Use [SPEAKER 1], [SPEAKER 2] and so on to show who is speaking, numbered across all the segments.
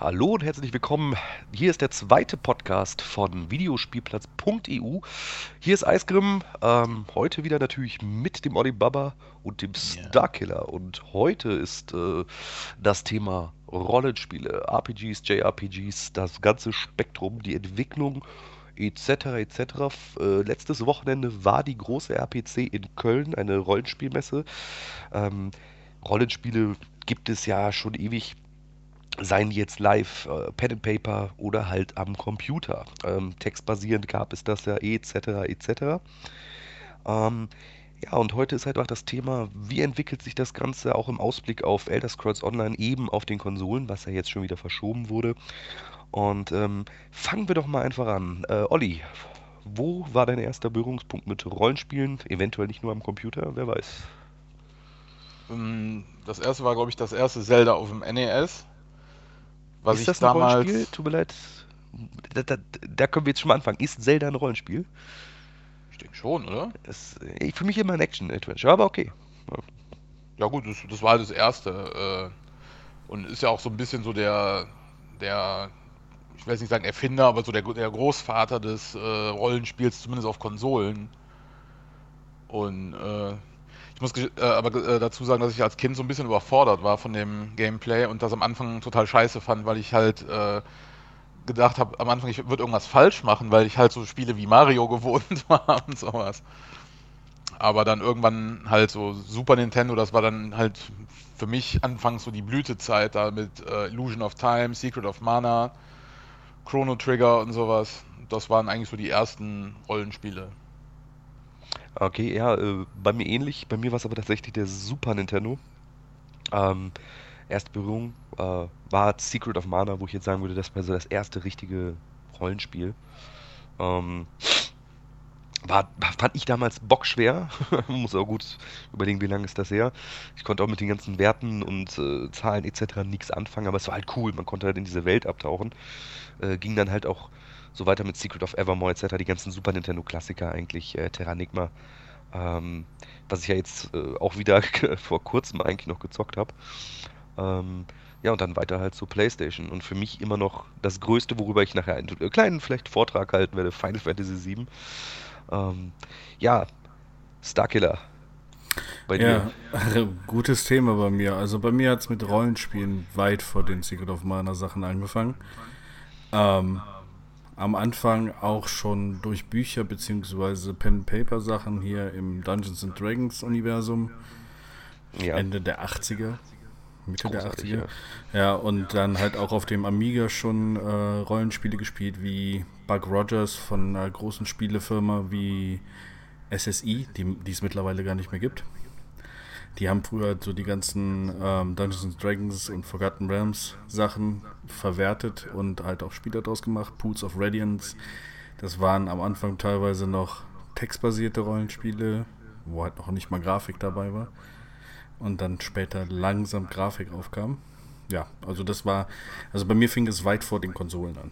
[SPEAKER 1] Hallo und herzlich willkommen. Hier ist der zweite Podcast von Videospielplatz.eu. Hier ist Eisgrim. Ähm, heute wieder natürlich mit dem Olibaba und dem Starkiller. Und heute ist äh, das Thema Rollenspiele, RPGs, JRPGs, das ganze Spektrum, die Entwicklung etc. etc. Äh, letztes Wochenende war die große RPC in Köln, eine Rollenspielmesse. Ähm, Rollenspiele gibt es ja schon ewig seien jetzt live, äh, Pen and Paper oder halt am Computer. Ähm, textbasierend gab es das ja etc. etc. Ähm, ja, und heute ist halt auch das Thema, wie entwickelt sich das Ganze auch im Ausblick auf Elder Scrolls Online eben auf den Konsolen, was ja jetzt schon wieder verschoben wurde. Und ähm, fangen wir doch mal einfach an. Äh, Olli, wo war dein erster Berührungspunkt mit Rollenspielen? Eventuell nicht nur am Computer, wer weiß.
[SPEAKER 2] Ähm, das erste war, glaube ich, das erste Zelda auf dem NES.
[SPEAKER 1] Was ist das ein damals... Rollenspiel? Tut mir leid. Da, da, da, können wir jetzt schon mal anfangen. Ist Zelda ein Rollenspiel?
[SPEAKER 2] Ich denke schon, oder?
[SPEAKER 1] Das, ich fühle mich immer ein Action-Adventure, aber okay.
[SPEAKER 2] Ja gut, das, das war halt das erste. Äh, und ist ja auch so ein bisschen so der, der, ich will nicht sagen Erfinder, aber so der, der Großvater des äh, Rollenspiels, zumindest auf Konsolen. Und äh, ich muss äh, aber äh, dazu sagen, dass ich als Kind so ein bisschen überfordert war von dem Gameplay und das am Anfang total scheiße fand, weil ich halt äh, gedacht habe, am Anfang, ich würde irgendwas falsch machen, weil ich halt so Spiele wie Mario gewohnt war und sowas. Aber dann irgendwann halt so Super Nintendo, das war dann halt für mich anfangs so die Blütezeit da mit äh, Illusion of Time, Secret of Mana, Chrono Trigger und sowas. Das waren eigentlich so die ersten Rollenspiele.
[SPEAKER 1] Okay, ja, äh, bei mir ähnlich. Bei mir war es aber tatsächlich der Super Nintendo. Ähm, erste Berührung äh, war Secret of Mana, wo ich jetzt sagen würde, das war so das erste richtige Rollenspiel. Ähm, war, fand ich damals bockschwer. Muss auch gut überlegen, wie lange ist das her. Ich konnte auch mit den ganzen Werten und äh, Zahlen etc. nichts anfangen, aber es war halt cool. Man konnte halt in diese Welt abtauchen. Äh, ging dann halt auch so weiter mit Secret of Evermore etc., die ganzen Super Nintendo-Klassiker eigentlich, äh, Terranigma, ähm, was ich ja jetzt äh, auch wieder vor kurzem eigentlich noch gezockt habe. Ähm, ja, und dann weiter halt zu PlayStation. Und für mich immer noch das Größte, worüber ich nachher einen kleinen vielleicht Vortrag halten werde, Final Fantasy VII. Ähm, ja, Starkiller.
[SPEAKER 3] Bei ja, dir. gutes Thema bei mir. Also bei mir hat es mit Rollenspielen weit vor den Secret of Mana Sachen angefangen. Ähm, am Anfang auch schon durch Bücher bzw. Pen-Paper-Sachen hier im Dungeons and Dragons Universum. Ja. Ende der 80er. Mitte Großartig, der 80er. Ja. ja. und dann halt auch auf dem Amiga schon äh, Rollenspiele gespielt, wie Bug Rogers von einer großen Spielefirma wie SSI, die es mittlerweile gar nicht mehr gibt. Die haben früher so die ganzen ähm, Dungeons Dragons und Forgotten Realms Sachen verwertet und halt auch Spiele daraus gemacht. Pools of Radiance. Das waren am Anfang teilweise noch textbasierte Rollenspiele, wo halt noch nicht mal Grafik dabei war. Und dann später langsam Grafik aufkam. Ja, also das war, also bei mir fing es weit vor den Konsolen an.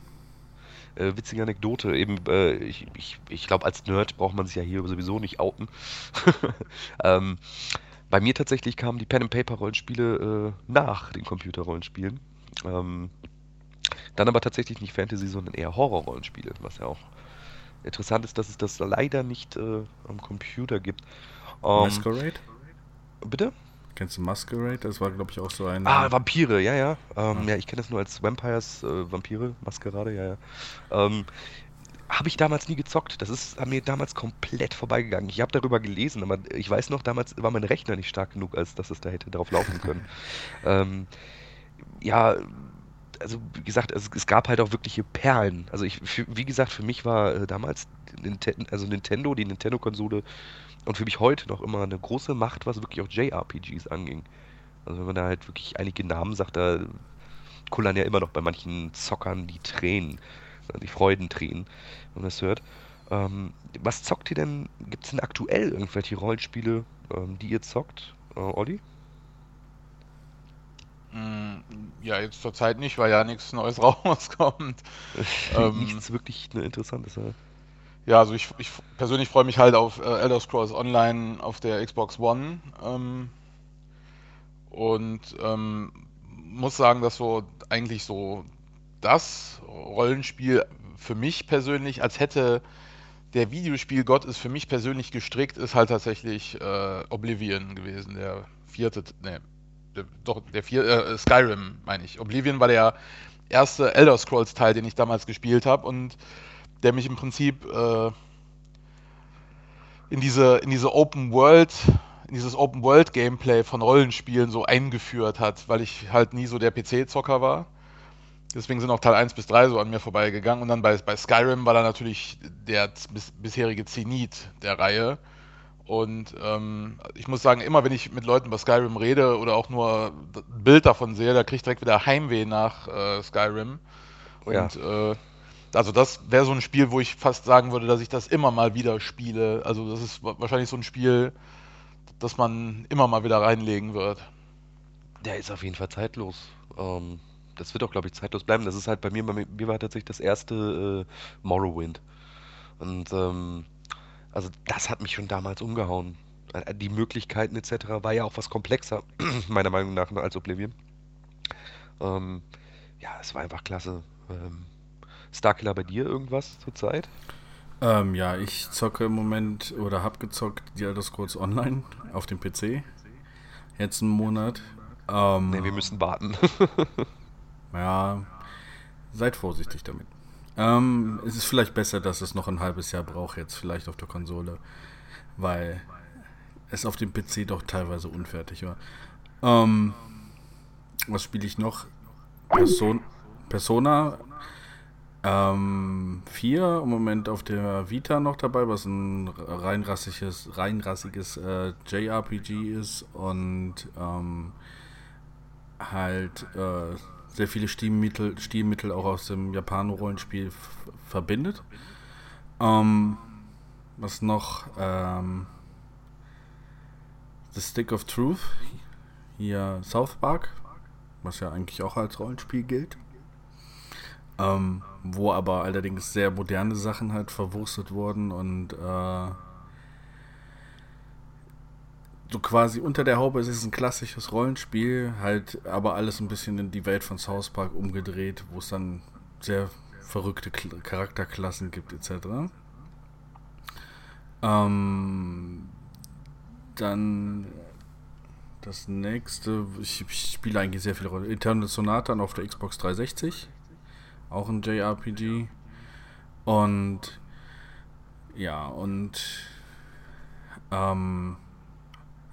[SPEAKER 1] Äh, witzige Anekdote, eben, äh, ich, ich, ich glaube, als Nerd braucht man sich ja hier sowieso nicht outen. ähm, bei mir tatsächlich kamen die Pen-and-Paper-Rollenspiele äh, nach den Computer-Rollenspielen. Ähm, dann aber tatsächlich nicht Fantasy, sondern eher Horror-Rollenspiele, was ja auch interessant ist, dass es das leider nicht äh, am Computer gibt.
[SPEAKER 3] Ähm, Masquerade?
[SPEAKER 1] Bitte?
[SPEAKER 3] Kennst du Masquerade? Das war, glaube ich, auch so ein.
[SPEAKER 1] Ah, Vampire, ja, ja. Ähm, ah. Ja, ich kenne das nur als Vampires, äh, Vampire, Maskerade, ja, ja. Ähm, habe ich damals nie gezockt. Das ist an mir damals komplett vorbeigegangen. Ich habe darüber gelesen, aber ich weiß noch, damals war mein Rechner nicht stark genug, als dass es da hätte drauf laufen können. ähm, ja, also wie gesagt, es, es, gab halt auch wirkliche Perlen. Also ich, für, wie gesagt, für mich war äh, damals Ninten also Nintendo, die Nintendo-Konsole und für mich heute noch immer eine große Macht, was wirklich auch JRPGs anging. Also wenn man da halt wirklich einige Namen sagt, da kullern ja immer noch bei manchen Zockern die Tränen die Freudentränen, wenn man das hört. Ähm, was zockt ihr denn? Gibt es denn aktuell irgendwelche Rollenspiele, ähm, die ihr zockt, äh, Olli?
[SPEAKER 2] Mm, ja, jetzt zur Zeit nicht, weil ja nichts Neues rauskommt.
[SPEAKER 1] ähm, nichts wirklich ne, Interessantes. Ja.
[SPEAKER 2] ja, also ich, ich persönlich freue mich halt auf äh, Elder Scrolls Online auf der Xbox One. Ähm, und ähm, muss sagen, dass so eigentlich so das Rollenspiel für mich persönlich, als hätte der Videospielgott ist für mich persönlich gestrickt, ist halt tatsächlich äh, Oblivion gewesen, der vierte, ne, doch, der vier, äh, Skyrim, meine ich. Oblivion war der erste Elder Scrolls Teil, den ich damals gespielt habe und der mich im Prinzip äh, in diese, in diese Open World, in dieses Open World Gameplay von Rollenspielen so eingeführt hat, weil ich halt nie so der PC-Zocker war. Deswegen sind auch Teil 1 bis 3 so an mir vorbeigegangen. Und dann bei, bei Skyrim war da natürlich der bis, bisherige Zenit der Reihe. Und ähm, ich muss sagen, immer wenn ich mit Leuten über Skyrim rede oder auch nur ein Bild davon sehe, da kriege ich direkt wieder Heimweh nach äh, Skyrim. Und ja. äh, also das wäre so ein Spiel, wo ich fast sagen würde, dass ich das immer mal wieder spiele. Also das ist wahrscheinlich so ein Spiel, das man immer mal wieder reinlegen wird.
[SPEAKER 1] Der ist auf jeden Fall zeitlos. Ähm, das wird auch, glaube ich, zeitlos bleiben. Das ist halt bei mir, bei mir war tatsächlich das erste äh, Morrowind. Und ähm, also das hat mich schon damals umgehauen. Äh, die Möglichkeiten etc. war ja auch was komplexer, meiner Meinung nach, als Oblivion. Ähm, ja, es war einfach klasse. Ähm, Starkiller bei dir irgendwas zurzeit?
[SPEAKER 3] Ähm, ja, ich zocke im Moment oder hab gezockt die Elder Scrolls Online auf dem PC. Jetzt einen Monat.
[SPEAKER 1] Ähm, ne, wir müssen warten.
[SPEAKER 3] ja, seid vorsichtig damit. Ähm, es ist vielleicht besser, dass es noch ein halbes Jahr braucht jetzt vielleicht auf der Konsole, weil es auf dem PC doch teilweise unfertig war. Ähm, was spiele ich noch? Person Persona ähm, 4 im Moment auf der Vita noch dabei, was ein reinrassiges, reinrassiges äh, JRPG ist und ähm, halt äh, sehr viele Stilmittel, Stilmittel auch aus dem Japan-Rollenspiel verbindet. Ähm, was noch? Ähm, The Stick of Truth, hier South Park, was ja eigentlich auch als Rollenspiel gilt. Ähm, wo aber allerdings sehr moderne Sachen halt verwurstet wurden und äh, so quasi unter der Haube ist es ein klassisches Rollenspiel, halt aber alles ein bisschen in die Welt von South Park umgedreht, wo es dann sehr verrückte Charakterklassen gibt etc. Ähm, dann das nächste, ich, ich spiele eigentlich sehr viele Rollen. Eternal Sonata auf der Xbox 360 auch ein JRPG. Und ja, und ähm,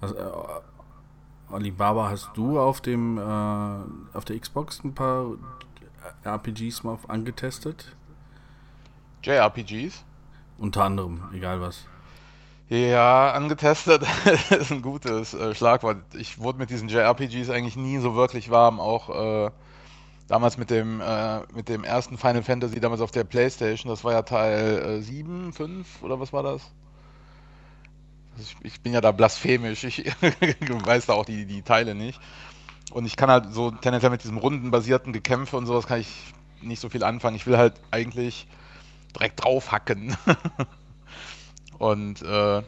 [SPEAKER 3] also, äh, Alibaba, hast du auf dem äh, auf der Xbox ein paar RPGs mal angetestet?
[SPEAKER 2] JRPGs?
[SPEAKER 3] Unter anderem, egal was.
[SPEAKER 2] Ja, angetestet ist ein gutes äh, Schlagwort. Ich wurde mit diesen JRPGs eigentlich nie so wirklich warm, auch äh, damals mit dem, äh, mit dem ersten Final Fantasy, damals auf der Playstation, das war ja Teil äh, 7, 5 oder was war das? Ich, ich bin ja da blasphemisch, ich weiß da auch die, die Teile nicht. Und ich kann halt so tendenziell mit diesem rundenbasierten Gekämpfe und sowas kann ich nicht so viel anfangen. Ich will halt eigentlich direkt draufhacken. und äh,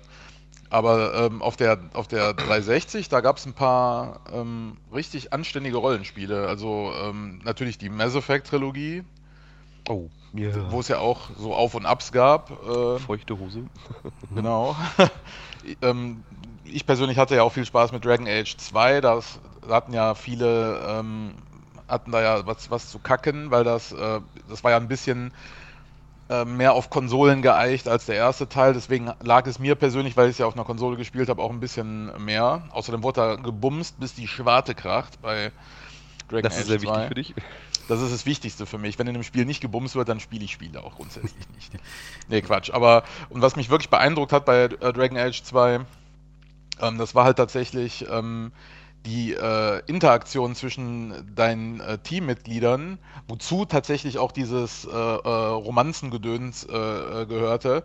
[SPEAKER 2] aber ähm, auf, der, auf der 360, da gab es ein paar ähm, richtig anständige Rollenspiele. Also ähm, natürlich die Mass Effect Trilogie. Oh, yeah. Wo es ja auch so Auf und Abs gab.
[SPEAKER 1] Äh, Feuchte Hose.
[SPEAKER 2] genau. Ähm, ich persönlich hatte ja auch viel Spaß mit Dragon Age 2. Das, da hatten ja viele, ähm, hatten da ja was, was zu kacken, weil das, äh, das war ja ein bisschen äh, mehr auf Konsolen geeicht als der erste Teil. Deswegen lag es mir persönlich, weil ich es ja auf einer Konsole gespielt habe, auch ein bisschen mehr. Außerdem wurde da gebumst, bis die Schwarte kracht bei
[SPEAKER 1] Dragon das Age ist sehr 2. wichtig für dich.
[SPEAKER 2] Das ist das Wichtigste für mich. Wenn in einem Spiel nicht gebumst wird, dann spiele ich Spiele auch grundsätzlich nicht. Nee, Quatsch. Aber, und was mich wirklich beeindruckt hat bei äh, Dragon Age 2, ähm, das war halt tatsächlich ähm, die äh, Interaktion zwischen deinen äh, Teammitgliedern, wozu tatsächlich auch dieses äh, äh Romanzengedöns äh, gehörte,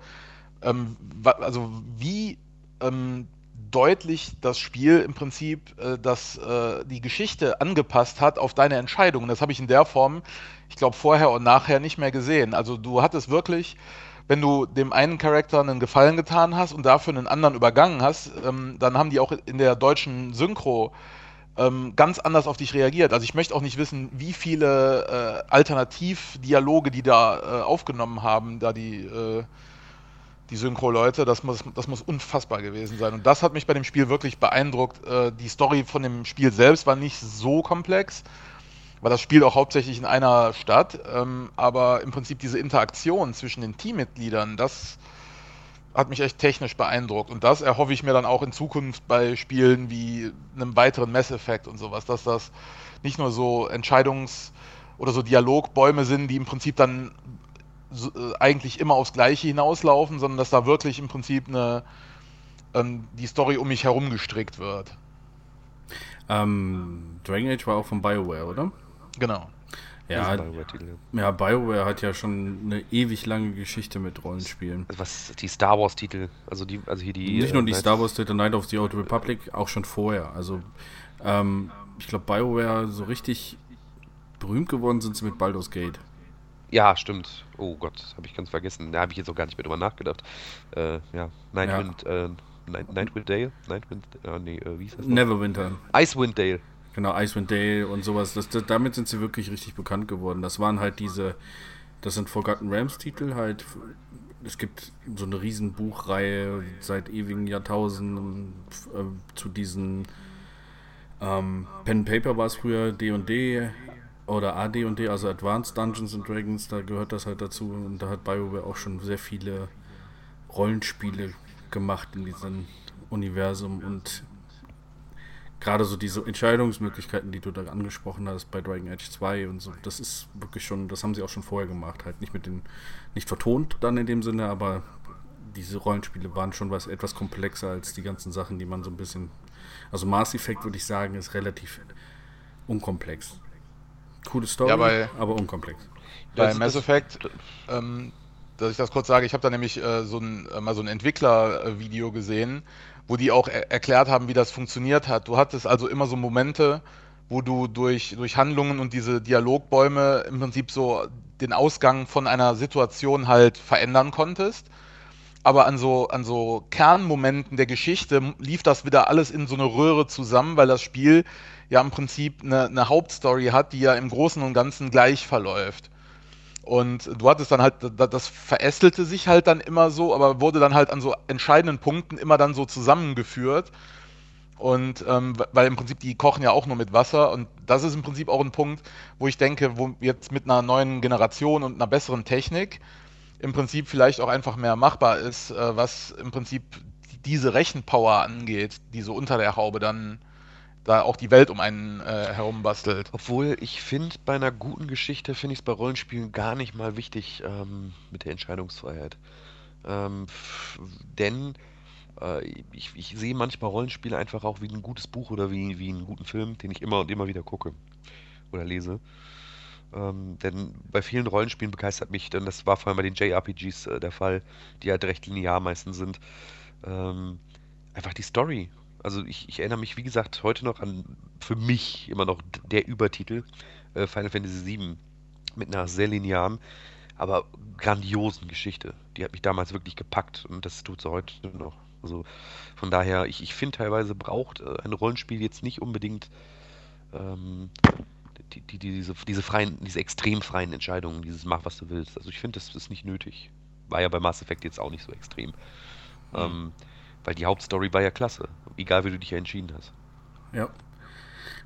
[SPEAKER 2] ähm, also wie ähm, deutlich das Spiel im Prinzip das, die Geschichte angepasst hat auf deine Entscheidungen. Das habe ich in der Form, ich glaube, vorher und nachher nicht mehr gesehen. Also du hattest wirklich wenn du dem einen Charakter einen Gefallen getan hast und dafür einen anderen übergangen hast, ähm, dann haben die auch in der deutschen Synchro ähm, ganz anders auf dich reagiert. Also ich möchte auch nicht wissen, wie viele äh, Alternativdialoge die da äh, aufgenommen haben, da die, äh, die Synchro-Leute, das muss, das muss unfassbar gewesen sein. Und das hat mich bei dem Spiel wirklich beeindruckt. Äh, die Story von dem Spiel selbst war nicht so komplex, weil das spielt auch hauptsächlich in einer Stadt, ähm, aber im Prinzip diese Interaktion zwischen den Teammitgliedern, das hat mich echt technisch beeindruckt. Und das erhoffe ich mir dann auch in Zukunft bei Spielen wie einem weiteren Mass Effect und sowas, dass das nicht nur so Entscheidungs- oder so Dialogbäume sind, die im Prinzip dann so, äh, eigentlich immer aufs Gleiche hinauslaufen, sondern dass da wirklich im Prinzip eine, ähm, die Story um mich herum gestrickt wird.
[SPEAKER 3] Ähm, Dragon Age war auch von BioWare, oder?
[SPEAKER 2] Genau.
[SPEAKER 3] Ja, BioWare ja, BioWare hat ja schon eine ewig lange Geschichte mit Rollenspielen.
[SPEAKER 1] Also was die Star Wars Titel, also die, also hier die.
[SPEAKER 3] Nicht nur die äh, Star Wars Titel, Night of the Old Republic, auch schon vorher. Also ähm, ich glaube BioWare so richtig berühmt geworden sind sie mit Baldur's Gate.
[SPEAKER 1] Ja, stimmt. Oh Gott, habe ich ganz vergessen. Da habe ich jetzt auch gar nicht mehr drüber nachgedacht. Äh, ja, Nightwind, ja. äh, Night, Dale? Nightwind, äh, nee, äh, wie hieß das?
[SPEAKER 3] Neverwinter.
[SPEAKER 1] Icewind Dale.
[SPEAKER 3] Genau, Icewind Dale und sowas. Das, das, damit sind sie wirklich richtig bekannt geworden. Das waren halt diese, das sind Forgotten Rams Titel halt. Es gibt so eine riesen Buchreihe seit ewigen Jahrtausenden äh, zu diesen ähm, Pen Paper war es früher D&D oder AD&D, also Advanced Dungeons and Dragons, da gehört das halt dazu. Und da hat BioWare auch schon sehr viele Rollenspiele gemacht in diesem Universum. Und gerade so diese Entscheidungsmöglichkeiten, die du da angesprochen hast bei Dragon Age 2 und so, das ist wirklich schon, das haben sie auch schon vorher gemacht, halt nicht mit den, nicht vertont dann in dem Sinne, aber diese Rollenspiele waren schon was etwas komplexer als die ganzen Sachen, die man so ein bisschen, also Mass Effect würde ich sagen, ist relativ unkomplex. Coole Story,
[SPEAKER 2] ja, bei,
[SPEAKER 3] aber unkomplex.
[SPEAKER 2] Bei Mass Effect, ähm, dass ich das kurz sage, ich habe da nämlich äh, so ein, äh, mal so ein Entwickler-Video gesehen, wo die auch er erklärt haben, wie das funktioniert hat. Du hattest also immer so Momente, wo du durch, durch Handlungen und diese Dialogbäume im Prinzip so den Ausgang von einer Situation halt verändern konntest. Aber an so, an so Kernmomenten der Geschichte lief das wieder alles in so eine Röhre zusammen, weil das Spiel ja im Prinzip eine, eine Hauptstory hat, die ja im Großen und Ganzen gleich verläuft. Und du hattest dann halt, das verästelte sich halt dann immer so, aber wurde dann halt an so entscheidenden Punkten immer dann so zusammengeführt. Und ähm, weil im Prinzip die kochen ja auch nur mit Wasser und das ist im Prinzip auch ein Punkt, wo ich denke, wo jetzt mit einer neuen Generation und einer besseren Technik im Prinzip vielleicht auch einfach mehr machbar ist, äh, was im Prinzip diese Rechenpower angeht, die so unter der Haube dann da auch die Welt um einen äh, herum bastelt.
[SPEAKER 1] Obwohl ich finde, bei einer guten Geschichte finde ich es bei Rollenspielen gar nicht mal wichtig ähm, mit der Entscheidungsfreiheit. Ähm, denn äh, ich, ich sehe manchmal Rollenspiele einfach auch wie ein gutes Buch oder wie, wie einen guten Film, den ich immer und immer wieder gucke oder lese. Ähm, denn bei vielen Rollenspielen begeistert mich, denn das war vor allem bei den JRPGs äh, der Fall, die halt recht linear meistens sind, ähm, einfach die Story also ich, ich erinnere mich, wie gesagt, heute noch an für mich immer noch der Übertitel äh, Final Fantasy VII mit einer sehr linearen, aber grandiosen Geschichte. Die hat mich damals wirklich gepackt und das tut sie heute noch. Also von daher, ich, ich finde teilweise braucht äh, ein Rollenspiel jetzt nicht unbedingt ähm, die, die, diese, diese freien, diese extrem freien Entscheidungen, dieses mach was du willst. Also ich finde, das ist nicht nötig. War ja bei Mass Effect jetzt auch nicht so extrem. Mhm. Ähm, weil die Hauptstory war ja klasse. Egal, wie du dich ja entschieden hast.
[SPEAKER 3] Ja.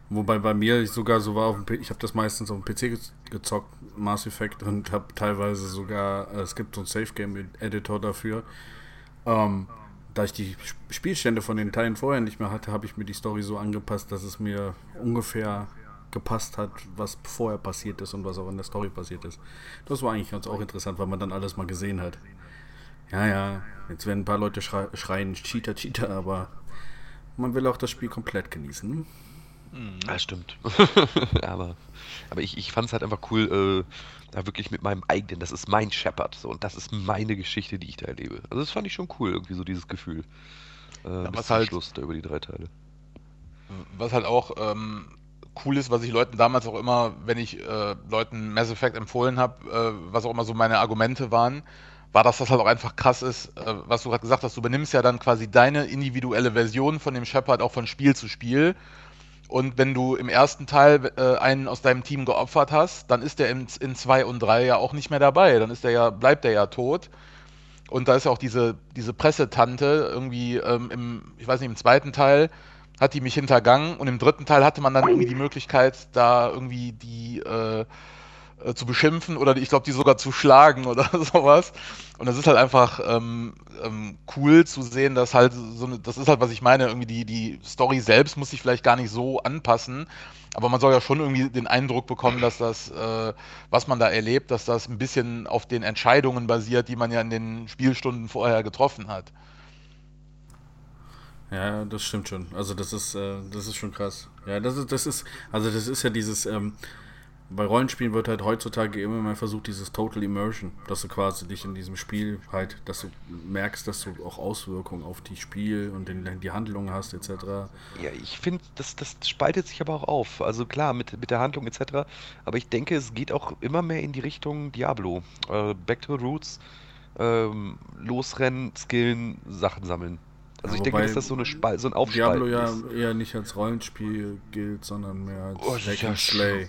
[SPEAKER 3] Wobei bei mir sogar so war, auf dem, ich habe das meistens auf dem PC gezockt, Mass Effect, und habe teilweise sogar, es gibt so einen Safe Game Editor dafür. Ähm, da ich die Spielstände von den Teilen vorher nicht mehr hatte, habe ich mir die Story so angepasst, dass es mir ungefähr gepasst hat, was vorher passiert ist und was auch in der Story passiert ist. Das war eigentlich ganz auch interessant, weil man dann alles mal gesehen hat. Ja, ja, jetzt werden ein paar Leute schreien, Cheater, Cheater, aber man will auch das Spiel komplett genießen. Ne?
[SPEAKER 1] Mhm. Ja, stimmt. aber aber ich, ich fand es halt einfach cool, äh, da wirklich mit meinem eigenen, das ist mein Shepard, so, und das ist meine Geschichte, die ich da erlebe. Also das fand ich schon cool, irgendwie so dieses Gefühl.
[SPEAKER 2] Äh, ja, was halt,
[SPEAKER 1] Schluss da über die drei Teile.
[SPEAKER 2] Was halt auch ähm, cool ist, was ich Leuten damals auch immer, wenn ich äh, Leuten Mass Effect empfohlen habe, äh, was auch immer so meine Argumente waren, war, dass das halt auch einfach krass ist, äh, was du gerade gesagt hast. Du benimmst ja dann quasi deine individuelle Version von dem Shepard auch von Spiel zu Spiel. Und wenn du im ersten Teil äh, einen aus deinem Team geopfert hast, dann ist der in, in zwei und drei ja auch nicht mehr dabei. Dann ist der ja, bleibt der ja tot. Und da ist ja auch diese, diese Pressetante irgendwie ähm, im, ich weiß nicht, im zweiten Teil hat die mich hintergangen und im dritten Teil hatte man dann irgendwie die Möglichkeit, da irgendwie die äh, äh, zu beschimpfen oder ich glaube, die sogar zu schlagen oder sowas. Und das ist halt einfach ähm, ähm, cool zu sehen, dass halt so eine, das ist halt, was ich meine, irgendwie die, die Story selbst muss sich vielleicht gar nicht so anpassen, aber man soll ja schon irgendwie den Eindruck bekommen, dass das, äh, was man da erlebt, dass das ein bisschen auf den Entscheidungen basiert, die man ja in den Spielstunden vorher getroffen hat.
[SPEAKER 3] Ja, das stimmt schon. Also das ist, äh, das ist schon krass. Ja, das ist, das ist, also das ist ja dieses, ähm, bei Rollenspielen wird halt heutzutage immer mehr versucht, dieses Total Immersion, dass du quasi dich in diesem Spiel halt, dass du merkst, dass du auch Auswirkungen auf die Spiel und den, die Handlung hast, etc.
[SPEAKER 1] Ja, ich finde, das, das spaltet sich aber auch auf. Also klar, mit, mit der Handlung etc. Aber ich denke, es geht auch immer mehr in die Richtung Diablo. Äh, Back to the Roots, ähm, losrennen, skillen, Sachen sammeln. Also ja, ich denke, dass das so, eine Spal so ein Aufspalt
[SPEAKER 3] Diablo ja eher nicht als Rollenspiel gilt, sondern mehr als oh, Hack and Slay.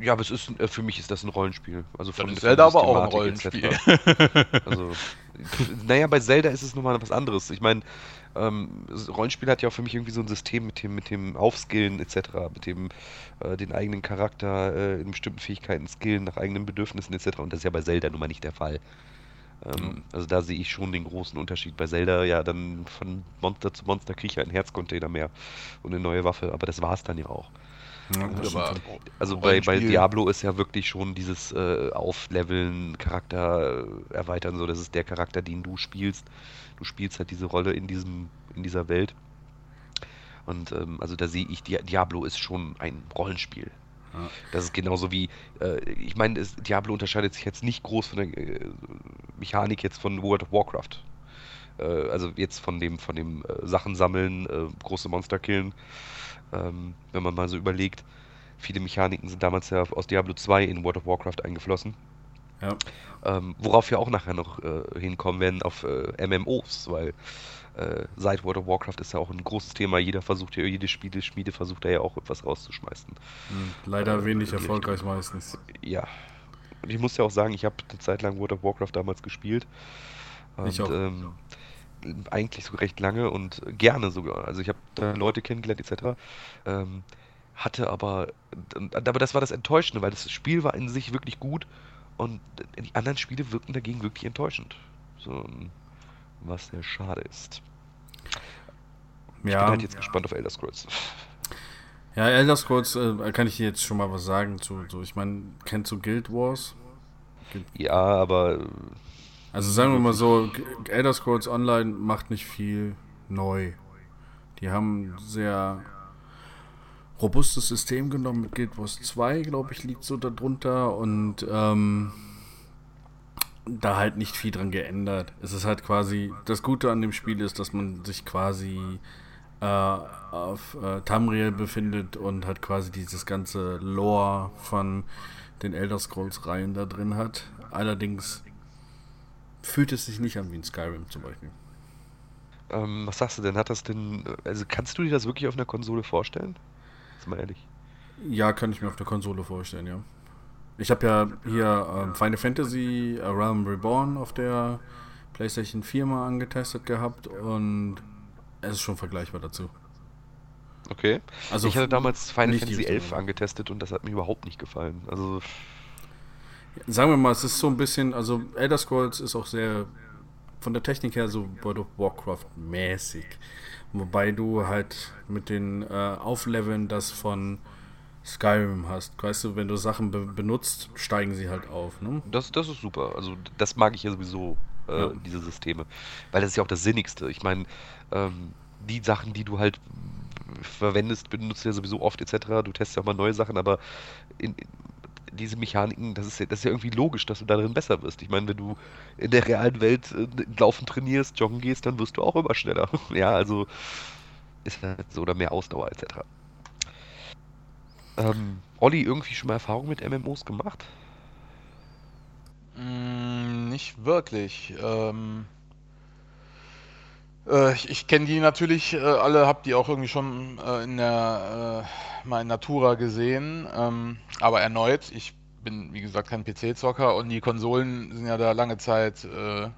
[SPEAKER 1] Ja, aber es ist, äh, für mich ist das ein Rollenspiel. Also
[SPEAKER 2] von, ist Zelda aber auch ein Rollenspiel.
[SPEAKER 1] also, naja, bei Zelda ist es nochmal was anderes. Ich meine, ähm, Rollenspiel hat ja auch für mich irgendwie so ein System mit dem, mit dem Aufskillen etc., mit dem äh, den eigenen Charakter äh, in bestimmten Fähigkeiten skillen, nach eigenen Bedürfnissen etc. Und das ist ja bei Zelda nun mal nicht der Fall. Ähm. Also da sehe ich schon den großen Unterschied. Bei Zelda ja dann von Monster zu Monster kriege ich einen Herzcontainer mehr und eine neue Waffe, aber das war es dann ja auch. Ja, aber, also bei, bei Diablo ist ja wirklich schon dieses äh, Aufleveln, Charakter äh, erweitern, so das ist der Charakter, den du spielst. Du spielst halt diese Rolle in diesem, in dieser Welt. Und ähm, also da sehe ich, Diablo ist schon ein Rollenspiel. Ja. Das ist genauso wie, äh, ich meine, Diablo unterscheidet sich jetzt nicht groß von der äh, Mechanik jetzt von World of Warcraft. Äh, also jetzt von dem, von dem äh, Sachen sammeln, große Monster killen ähm, wenn man mal so überlegt. Viele Mechaniken sind damals ja aus Diablo 2 in World of Warcraft eingeflossen. Ja. Ähm, worauf wir auch nachher noch äh, hinkommen werden auf äh, MMOs, weil äh, seit World of Warcraft ist ja auch ein großes Thema. Jeder versucht ja, jede Spiele, Schmiede versucht da ja auch etwas rauszuschmeißen.
[SPEAKER 3] Hm, leider äh, wenig erfolgreich meistens.
[SPEAKER 1] Ja. Und ich muss ja auch sagen, ich habe eine Zeit lang World of Warcraft damals gespielt. Und, ich auch. Ähm, eigentlich so recht lange und gerne sogar. Also ich habe da Leute kennengelernt etc. Ähm, hatte aber, aber das war das Enttäuschende, weil das Spiel war in sich wirklich gut und die anderen Spiele wirkten dagegen wirklich enttäuschend. So, was sehr schade ist. Ich ja, bin halt jetzt ja. gespannt auf Elder Scrolls.
[SPEAKER 3] Ja, Elder Scrolls, äh, kann ich dir jetzt schon mal was sagen zu, so, ich meine, kennst du Guild Wars?
[SPEAKER 1] Guild ja, aber
[SPEAKER 3] also sagen wir mal so, Elder Scrolls Online macht nicht viel neu. Die haben ein sehr robustes System genommen mit Guild Wars 2, glaube ich, liegt so darunter und ähm, da halt nicht viel dran geändert. Es ist halt quasi, das Gute an dem Spiel ist, dass man sich quasi äh, auf äh, Tamriel befindet und halt quasi dieses ganze Lore von den Elder Scrolls Reihen da drin hat. Allerdings fühlt es sich nicht an wie ein Skyrim zum Beispiel.
[SPEAKER 1] Ähm, was sagst du denn? Hat das denn. Also kannst du dir das wirklich auf einer Konsole vorstellen? Jetzt mal ehrlich.
[SPEAKER 3] Ja, kann ich mir auf der Konsole vorstellen, ja. Ich habe ja hier ähm, Final Fantasy A Realm Reborn auf der PlayStation 4 mal angetestet gehabt und es ist schon vergleichbar dazu.
[SPEAKER 1] Okay. Also ich hatte damals Final Fantasy 11 angetestet und das hat mir überhaupt nicht gefallen. Also
[SPEAKER 3] Sagen wir mal, es ist so ein bisschen, also Elder Scrolls ist auch sehr von der Technik her so World of Warcraft mäßig. Wobei du halt mit den äh, Aufleveln das von Skyrim hast. Weißt du, wenn du Sachen be benutzt, steigen sie halt auf. Ne?
[SPEAKER 1] Das, das ist super. Also das mag ich ja sowieso, äh, ja. diese Systeme. Weil das ist ja auch das Sinnigste. Ich meine, ähm, die Sachen, die du halt verwendest, benutzt du ja sowieso oft etc. Du testest ja auch mal neue Sachen, aber in, diese Mechaniken, das ist, ja, das ist ja irgendwie logisch, dass du darin besser wirst. Ich meine, wenn du in der realen Welt äh, laufen trainierst, joggen gehst, dann wirst du auch immer schneller. ja, also ist halt so oder mehr Ausdauer etc. Ähm, Olli, irgendwie schon mal Erfahrung mit MMOs gemacht?
[SPEAKER 2] Mm, nicht wirklich. Ähm, Äh, ich, ich kenne die natürlich äh, alle, habe die auch irgendwie schon äh, in der äh, mal in Natura gesehen. Ähm, aber erneut, ich bin wie gesagt kein PC-Zocker und die Konsolen sind ja da lange Zeit äh,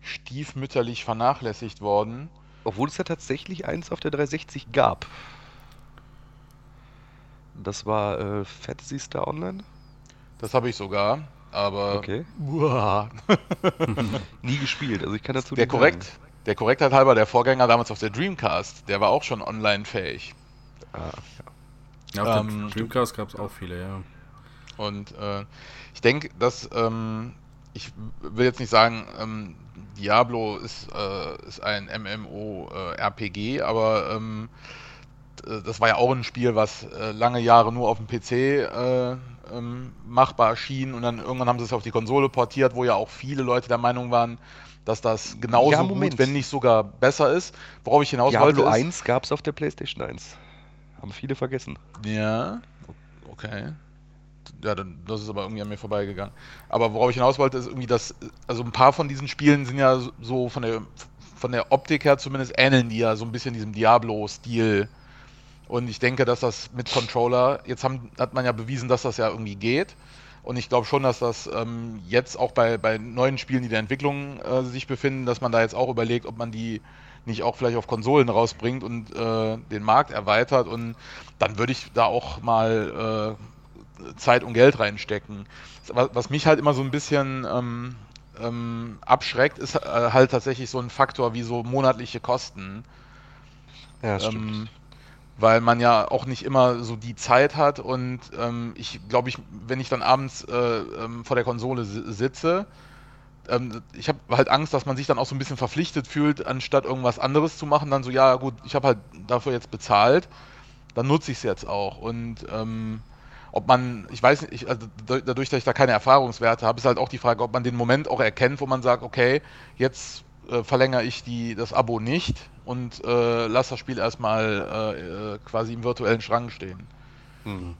[SPEAKER 2] stiefmütterlich vernachlässigt worden.
[SPEAKER 1] Obwohl es ja tatsächlich eins auf der 360 gab. Das war äh, Fantasy Star Online.
[SPEAKER 2] Das habe ich sogar, aber
[SPEAKER 1] Okay. Nie gespielt, also ich kann dazu
[SPEAKER 2] der
[SPEAKER 1] nicht
[SPEAKER 2] korrekt,
[SPEAKER 1] sagen.
[SPEAKER 2] der Korrektheit halber, der Vorgänger damals auf der Dreamcast, der war auch schon online fähig.
[SPEAKER 1] Ah,
[SPEAKER 3] Ja, auf
[SPEAKER 2] Ähm,
[SPEAKER 3] dem Dreamcast gab es auch viele, ja.
[SPEAKER 2] Und äh, ich denke, dass ähm, ich will jetzt nicht sagen, ähm, Diablo ist, äh, ist ein MMO-RPG, aber ähm, das war ja auch ein Spiel, was äh, lange Jahre nur auf dem PC äh, ähm, machbar schien und dann irgendwann haben sie es auf die Konsole portiert, wo ja auch viele Leute der Meinung waren, dass das genauso
[SPEAKER 1] Ja,
[SPEAKER 2] gut, wenn nicht sogar besser ist. Worauf ich hinaus
[SPEAKER 1] Diablo
[SPEAKER 2] wollte, ist,
[SPEAKER 1] 1 gab es auf der PlayStation 1. Haben viele vergessen.
[SPEAKER 2] Ja, okay. Ja, dann, das ist aber irgendwie an mir vorbeigegangen. Aber worauf ich hinaus wollte, ist irgendwie, dass, also ein paar von diesen Spielen sind ja so von der, von der Optik her zumindest ähneln die ja so ein bisschen diesem Diablo-Stil. Und ich denke, dass das mit Controller, jetzt haben, hat man ja bewiesen, dass das ja irgendwie geht. Und ich glaube schon, dass das ähm, jetzt auch bei, bei neuen Spielen, die in der Entwicklung äh, sich befinden, dass man da jetzt auch überlegt, ob man die nicht auch vielleicht auf Konsolen rausbringt und äh, den Markt erweitert. Und dann würde ich da auch mal äh, Zeit und Geld reinstecken. Was, was mich halt immer so ein bisschen ähm, ähm, abschreckt, ist äh, halt tatsächlich so ein Faktor wie so monatliche Kosten.
[SPEAKER 1] Ja,
[SPEAKER 2] Ähm, weil man ja auch nicht immer so die Zeit hat und ähm, ich glaube, ich, wenn ich dann abends äh, ähm, vor der Konsole si- sitze, ähm, ich habe halt Angst, dass man sich dann auch so ein bisschen verpflichtet fühlt, anstatt irgendwas anderes zu machen, dann so, ja gut, ich habe halt dafür jetzt bezahlt, dann nutze ich es jetzt auch. Und ähm, ob man, ich weiß nicht, ich, also da- dadurch, dass ich da keine Erfahrungswerte habe, ist halt auch die Frage, ob man den Moment auch erkennt, wo man sagt, okay, jetzt äh, verlängere ich die, das Abo nicht und äh, lasse das Spiel erstmal äh, äh, quasi im virtuellen Schrank stehen.
[SPEAKER 1] Hm.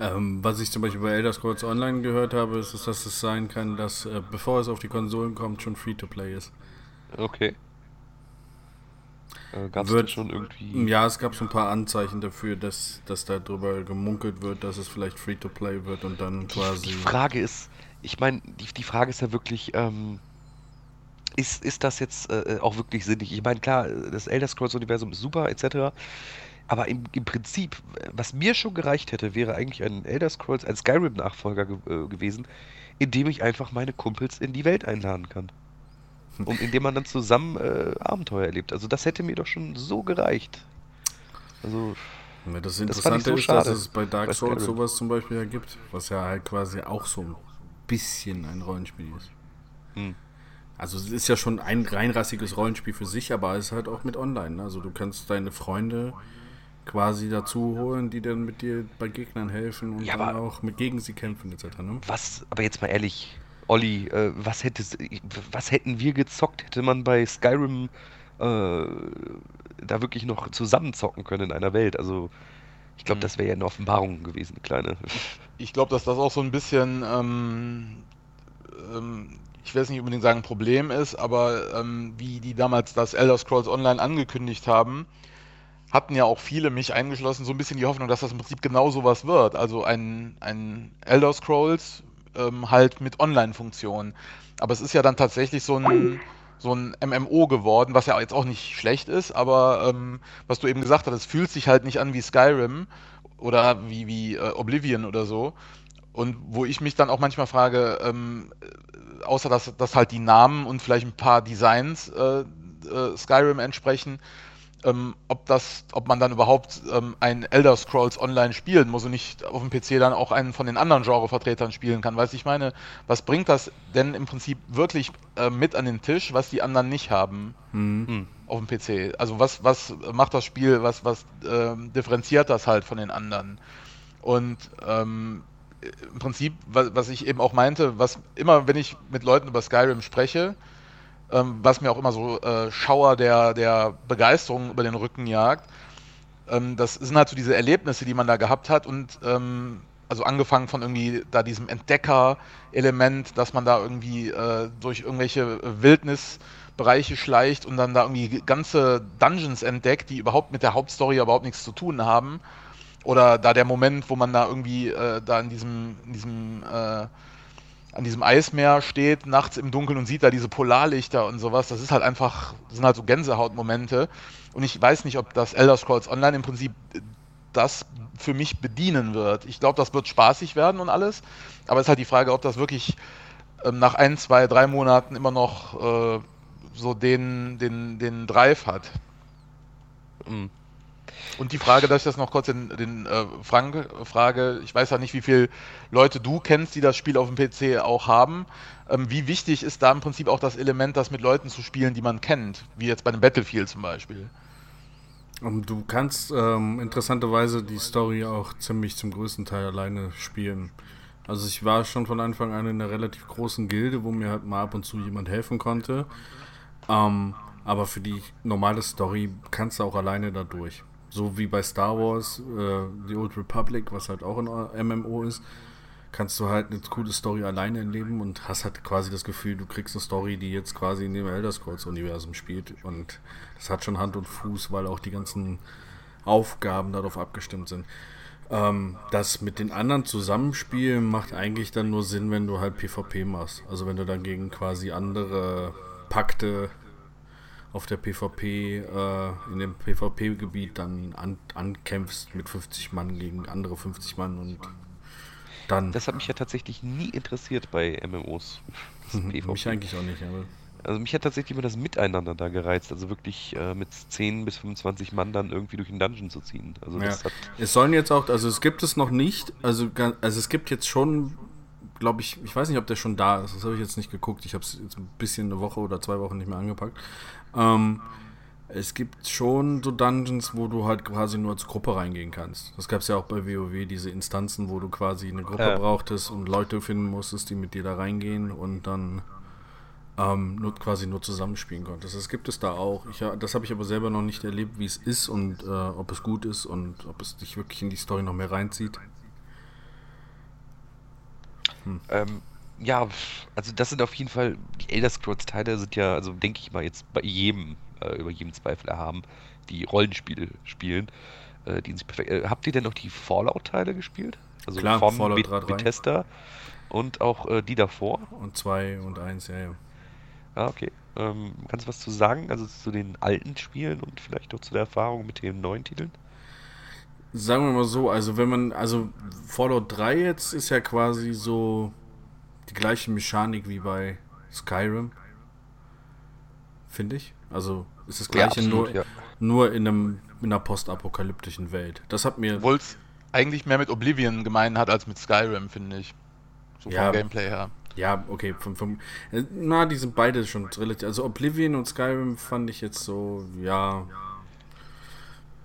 [SPEAKER 3] Ähm, was ich zum Beispiel bei Elder Scrolls Online gehört habe, ist, dass es sein kann, dass äh, bevor es auf die Konsolen kommt, schon Free-to-Play ist.
[SPEAKER 1] Okay. Äh, Gab es
[SPEAKER 3] Wird-
[SPEAKER 1] schon irgendwie.
[SPEAKER 3] Ja, es gab so ein paar Anzeichen dafür, dass, dass da drüber gemunkelt wird, dass es vielleicht Free-to-Play wird und dann quasi.
[SPEAKER 1] Die Frage ist, ich meine, die, die Frage ist ja wirklich, ähm, ist, ist das jetzt äh, auch wirklich sinnig? Ich meine, klar, das Elder Scrolls-Universum ist super, etc. Aber im, im Prinzip, äh, was mir schon gereicht hätte, wäre eigentlich ein Elder Scrolls, ein Skyrim-Nachfolger ge äh, gewesen, in dem ich einfach meine Kumpels in die Welt einladen kann. Und in dem man dann zusammen äh, Abenteuer erlebt. Also das hätte mir doch schon so gereicht. Also,
[SPEAKER 3] Ja, das Interessante
[SPEAKER 1] so
[SPEAKER 3] ist,
[SPEAKER 1] schade
[SPEAKER 3] dass es bei Dark
[SPEAKER 1] bei
[SPEAKER 3] Souls
[SPEAKER 1] Skyrim.
[SPEAKER 3] sowas zum Beispiel ja gibt, was ja halt quasi auch so ein bisschen ein Rollenspiel ist.
[SPEAKER 1] hm.
[SPEAKER 3] Also es ist ja schon ein reinrassiges Rollenspiel für sich, aber es ist halt auch mit online. ne? Also du kannst deine Freunde quasi dazu holen, die dann mit dir bei Gegnern helfen und
[SPEAKER 1] Ja,
[SPEAKER 3] dann
[SPEAKER 1] aber-
[SPEAKER 3] auch mit gegen sie kämpfen etc. Ne?
[SPEAKER 1] Was, aber jetzt mal ehrlich, Olli, äh, was hätte, was hätten wir gezockt, hätte man bei Skyrim äh, da wirklich noch zusammenzocken können in einer Welt? Also, ich glaube,
[SPEAKER 2] Hm.
[SPEAKER 1] das wäre ja eine Offenbarung gewesen, eine kleine.
[SPEAKER 2] Ich glaube, dass das auch so ein bisschen, ähm, ähm, ich will es nicht unbedingt sagen, ein Problem ist, aber ähm, wie die damals das Elder Scrolls Online angekündigt haben, hatten ja auch viele, mich eingeschlossen, so ein bisschen die Hoffnung, dass das im Prinzip genau sowas wird. Also ein, ein Elder Scrolls ähm, halt mit Online-Funktionen. Aber es ist ja dann tatsächlich so ein, so ein MMO geworden, was ja jetzt auch nicht schlecht ist, aber ähm, was du eben gesagt hast, es fühlt sich halt nicht an wie Skyrim oder wie, wie äh, Oblivion oder so. Und wo ich mich dann auch manchmal frage, ähm, äh, außer dass, dass halt die Namen und vielleicht ein paar Designs äh, äh, Skyrim entsprechen, ähm, ob das, ob man dann überhaupt ähm, ein Elder Scrolls Online spielen muss und nicht auf dem PC dann auch einen von den anderen Genrevertretern spielen kann. Weißt du, ich meine, was bringt das denn im Prinzip wirklich äh, mit an den Tisch, was die anderen nicht haben?
[SPEAKER 3] Mhm.
[SPEAKER 1] Hm.
[SPEAKER 2] auf dem PC. Also was, was macht das Spiel, was, was ähm, differenziert das halt von den anderen? Und ähm, im Prinzip, was, was ich eben auch meinte, was immer, wenn ich mit Leuten über Skyrim spreche, ähm, was mir auch immer so äh, Schauer der, der Begeisterung über den Rücken jagt, ähm, das sind halt so diese Erlebnisse, die man da gehabt hat und ähm, also angefangen von irgendwie da diesem Entdecker-Element, dass man da irgendwie äh, durch irgendwelche Wildnisbereiche schleicht und dann da irgendwie ganze Dungeons entdeckt, die überhaupt mit der Hauptstory überhaupt nichts zu tun haben. Oder da der Moment, wo man da irgendwie äh, da in diesem, in diesem äh, an diesem Eismeer steht, nachts im Dunkeln und sieht da diese Polarlichter und sowas. Das ist halt einfach, sind halt so Gänsehautmomente. Und ich weiß nicht, ob das Elder Scrolls Online im Prinzip das für mich bedienen wird. Ich glaube, das wird spaßig werden und alles. Aber es ist halt die Frage, ob das wirklich ähm, nach ein, zwei, drei Monaten immer noch äh, so den, den, den Drive hat. Mhm. Und die Frage, dass ich das noch kurz den, den äh, Frank frage, ich weiß ja nicht, wie viele Leute du kennst, die das Spiel auf dem PC auch haben. Ähm, wie wichtig ist da im Prinzip auch das Element, das mit Leuten zu spielen, die man kennt, wie jetzt bei einem Battlefield zum Beispiel?
[SPEAKER 3] Du kannst ähm, interessanterweise die Story auch ziemlich zum größten Teil alleine spielen. Also ich war schon von Anfang an in einer relativ großen Gilde, wo mir halt mal ab und zu jemand helfen konnte. Ähm, aber für die normale Story kannst du auch alleine da durch. So wie bei Star Wars, äh, The Old Republic, was halt auch ein MMO ist, kannst du halt eine coole Story alleine erleben und hast halt quasi das Gefühl, du kriegst eine Story, die jetzt quasi in dem Elder Scrolls Universum spielt. Und das hat schon Hand und Fuß, weil auch die ganzen Aufgaben darauf abgestimmt sind. Ähm, das mit den anderen zusammenspielen macht eigentlich dann nur Sinn, wenn du halt PvP machst. Also wenn du dann gegen quasi andere Pakte auf der PvP, äh, in dem PvP-Gebiet dann an, ankämpfst mit 50 Mann gegen andere 50 Mann und dann.
[SPEAKER 1] Das hat mich ja tatsächlich nie interessiert bei MMOs.
[SPEAKER 3] mich eigentlich auch nicht, aber.
[SPEAKER 1] Also mich hat tatsächlich immer das Miteinander da gereizt, also wirklich äh, mit 10 bis 25 Mann dann irgendwie durch den Dungeon zu ziehen. Also
[SPEAKER 3] ja. es sollen jetzt auch, also es gibt es noch nicht, also, also es gibt jetzt schon, glaube ich, ich weiß nicht, ob der schon da ist, das habe ich jetzt nicht geguckt, ich habe es jetzt ein bisschen eine Woche oder zwei Wochen nicht mehr angepackt, ähm, es gibt schon so Dungeons, wo du halt quasi nur als Gruppe reingehen kannst. Das gab es ja auch bei WoW, diese Instanzen, wo du quasi eine Gruppe ja. brauchtest und Leute finden musstest, die mit dir da reingehen und dann ähm, nur, quasi nur zusammenspielen konntest. Das gibt es da auch. Ich, das habe ich aber selber noch nicht erlebt, wie es ist und äh, ob es gut ist und ob es dich wirklich in die Story noch mehr reinzieht.
[SPEAKER 1] Hm. Ähm, ja, also das sind auf jeden Fall, die Elder Scrolls Teile sind ja, also denke ich mal, jetzt bei jedem, äh, über jedem Zweifel erhaben, die Rollenspiele spielen. Äh, die sind perfekt. Äh, habt ihr denn noch die Fallout-Teile gespielt?
[SPEAKER 3] Also Klar,
[SPEAKER 1] von Fallout 3, Bethesda und auch äh, die davor?
[SPEAKER 3] Und 2 und 1, ja, ja.
[SPEAKER 1] Ah, okay. Ähm, kannst du was zu sagen, also zu den alten Spielen und vielleicht auch zu der Erfahrung mit den neuen Titeln?
[SPEAKER 3] Sagen wir mal so, also wenn man, also Fallout 3 jetzt ist ja quasi so die gleiche Mechanik wie bei Skyrim. Finde ich. Also ist das gleiche ja, absolut, nur, ja. nur in, einem, in einer postapokalyptischen Welt. Das hat mir.
[SPEAKER 2] Obwohl es eigentlich mehr mit Oblivion gemein hat als mit Skyrim, finde ich. So
[SPEAKER 3] ja, vom Gameplay her. Ja, okay. Vom, vom, äh, na, die sind beide schon relativ. Also Oblivion und Skyrim fand ich jetzt so, ja.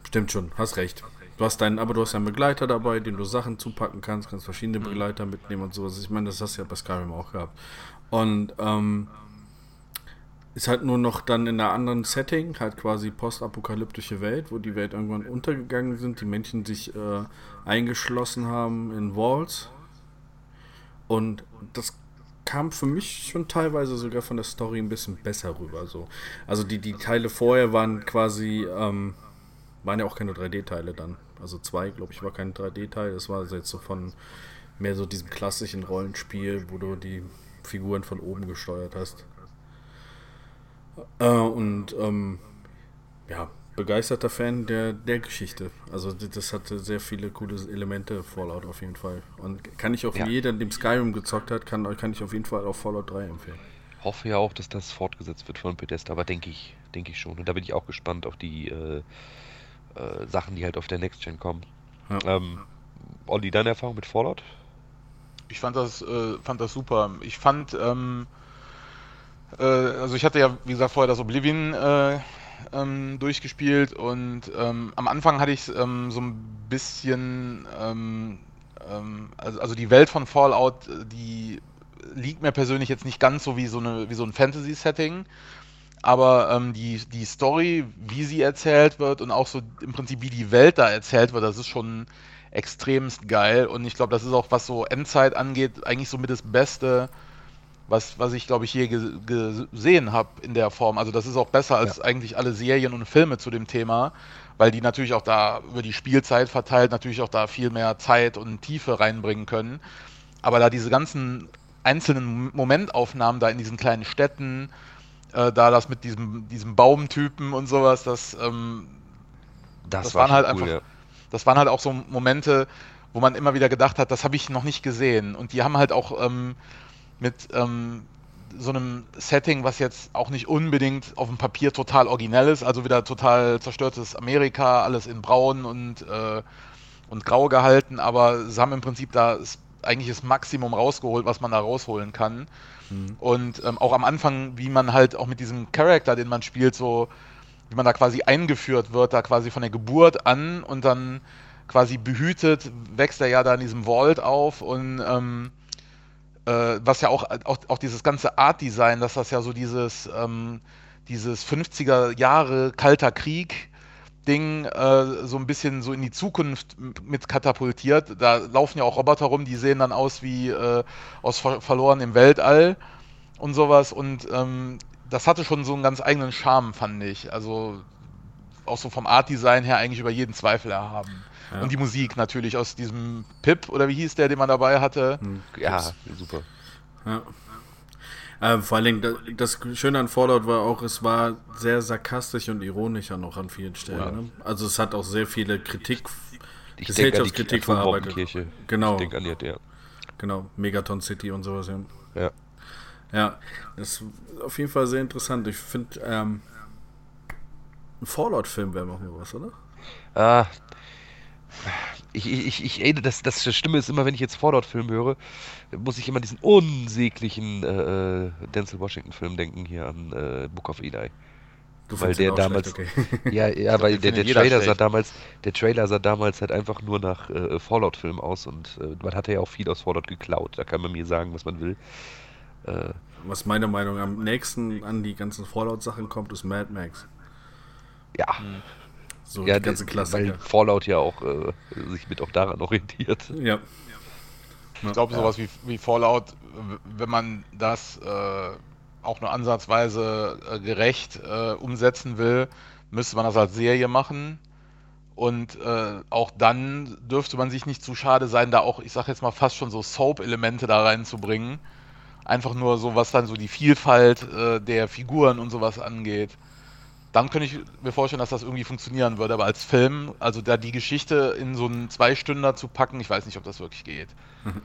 [SPEAKER 3] Stimmt schon, hast recht. Du hast deinen, aber du hast einen Begleiter dabei, dem du Sachen zupacken kannst, kannst verschiedene mhm. Begleiter mitnehmen und sowas. Ich meine, das hast du ja bei Skyrim auch gehabt. Und ähm, ist halt nur noch dann in einer anderen Setting, halt quasi postapokalyptische Welt, wo die Welt irgendwann untergegangen sind, die Menschen sich äh, eingeschlossen haben in Walls. Und das kam für mich schon teilweise sogar von der Story ein bisschen besser rüber. So. Also die, die Teile vorher waren quasi, ähm, waren ja auch keine 3D-Teile dann. Also zwei, glaube ich, war kein 3D-Teil. Das war jetzt so von mehr so diesem klassischen Rollenspiel, wo du die Figuren von oben gesteuert hast. Äh, und ähm, ja, begeisterter Fan der, der Geschichte. Also das hatte sehr viele coole Elemente, Fallout auf jeden Fall. Und kann ich auch ja. jeder, dem Skyrim gezockt hat, kann, kann ich auf jeden Fall auch Fallout 3 empfehlen.
[SPEAKER 1] Hoffe ja auch, dass das fortgesetzt wird von Bethesda, aber denke ich, denke ich schon. Und da bin ich auch gespannt auf die äh, äh, Sachen, die halt auf der Next Gen kommen. Ja. Ähm, Olli, deine Erfahrung mit Fallout?
[SPEAKER 2] Ich fand das, äh, fand das super. Ich fand, ähm, äh, also ich hatte ja, wie gesagt, vorher das Oblivion äh, ähm, durchgespielt und ähm, am Anfang hatte ich ähm, so ein bisschen, ähm, ähm, also, also die Welt von Fallout, die liegt mir persönlich jetzt nicht ganz so wie so, eine, wie so ein Fantasy-Setting aber ähm, die, die Story, wie sie erzählt wird und auch so im Prinzip wie die Welt da erzählt wird, das ist schon extremst geil. Und ich glaube, das ist auch, was so Endzeit angeht, eigentlich so mit das Beste, was, was ich, glaube ich, je gesehen habe in der Form. Also das ist auch besser als ja. eigentlich alle Serien und Filme zu dem Thema, weil die natürlich auch da über die Spielzeit verteilt natürlich auch da viel mehr Zeit und Tiefe reinbringen können. Aber da diese ganzen einzelnen Momentaufnahmen da in diesen kleinen Städten, äh, da das mit diesem, diesem Baumtypen und sowas, das, ähm, das, das war waren halt cool, einfach, ja. das waren halt auch so Momente, wo man immer wieder gedacht hat, das habe ich noch nicht gesehen. Und die haben halt auch ähm, mit ähm, so einem Setting, was jetzt auch nicht unbedingt auf dem Papier total originell ist, also wieder total zerstörtes Amerika, alles in braun und, äh, und grau gehalten, aber sie haben im Prinzip da eigentlich das Maximum rausgeholt, was man da rausholen kann. Mhm. Und ähm, auch am Anfang, wie man halt auch mit diesem Charakter, den man spielt, so, wie man da quasi eingeführt wird, da quasi von der Geburt an und dann quasi behütet, wächst er ja da in diesem Vault auf und ähm, äh, was ja auch, auch, auch dieses ganze Art-Design, dass das ja so dieses, ähm, dieses 50er Jahre kalter Krieg Ding äh, so ein bisschen so in die Zukunft mit katapultiert. Da laufen ja auch Roboter rum, die sehen dann aus wie äh, aus ver verloren im Weltall und sowas. Und ähm, das hatte schon so einen ganz eigenen Charme, fand ich. Also auch so vom Art-Design her eigentlich über jeden Zweifel erhaben. Ja. Und die Musik natürlich aus diesem Pip, oder wie hieß der, den man dabei hatte? Hm,
[SPEAKER 1] ja, super. Ja.
[SPEAKER 3] Äh, vor allen Dingen, das Schöne an Fallout war auch, es war sehr sarkastisch und ironischer noch an vielen Stellen. Ja. Ne? Also es hat auch sehr viele Kritik,
[SPEAKER 1] ich Gesellschaftskritik verarbeitet.
[SPEAKER 3] Genau. Ich
[SPEAKER 1] denke an die, ja.
[SPEAKER 3] Genau, Megaton City und sowas.
[SPEAKER 1] Ja. Ja,
[SPEAKER 3] ja das ist auf jeden Fall sehr interessant. Ich finde, ähm, ein Fallout-Film wäre noch was, oder?
[SPEAKER 1] Ah, ich, ich, ich, ey, das, das Stimme ist immer, wenn ich jetzt Fallout-Film höre, muss ich immer diesen unsäglichen äh, äh, Denzel Washington-Film denken hier an äh, Book of Eli. Du weil der damals, okay. ja, ja, weil der, der Trailer sah damals, der Trailer sah damals halt einfach nur nach äh, Fallout-Film aus und äh, man hatte ja auch viel aus Fallout geklaut. Da kann man mir sagen, was man will.
[SPEAKER 3] Äh, was meiner Meinung nach am nächsten an die ganzen Fallout-Sachen kommt, ist Mad Max.
[SPEAKER 1] Ja. Mhm. So ja, die ganze Klasse. Weil Fallout ja auch äh, sich mit auch daran orientiert.
[SPEAKER 3] Ja.
[SPEAKER 2] Ich glaube, sowas wie, wie Fallout, wenn man das äh, auch nur ansatzweise äh, gerecht äh, umsetzen will, müsste man das als Serie machen. Und äh, auch dann dürfte man sich nicht zu schade sein, da auch, ich sag jetzt mal, fast schon so Soap-Elemente da reinzubringen. Einfach nur so, was dann so die Vielfalt äh, der Figuren und sowas angeht dann könnte ich mir vorstellen, dass das irgendwie funktionieren würde. Aber als Film, also da die Geschichte in so einen Zweistünder zu packen, ich weiß nicht, ob das wirklich geht.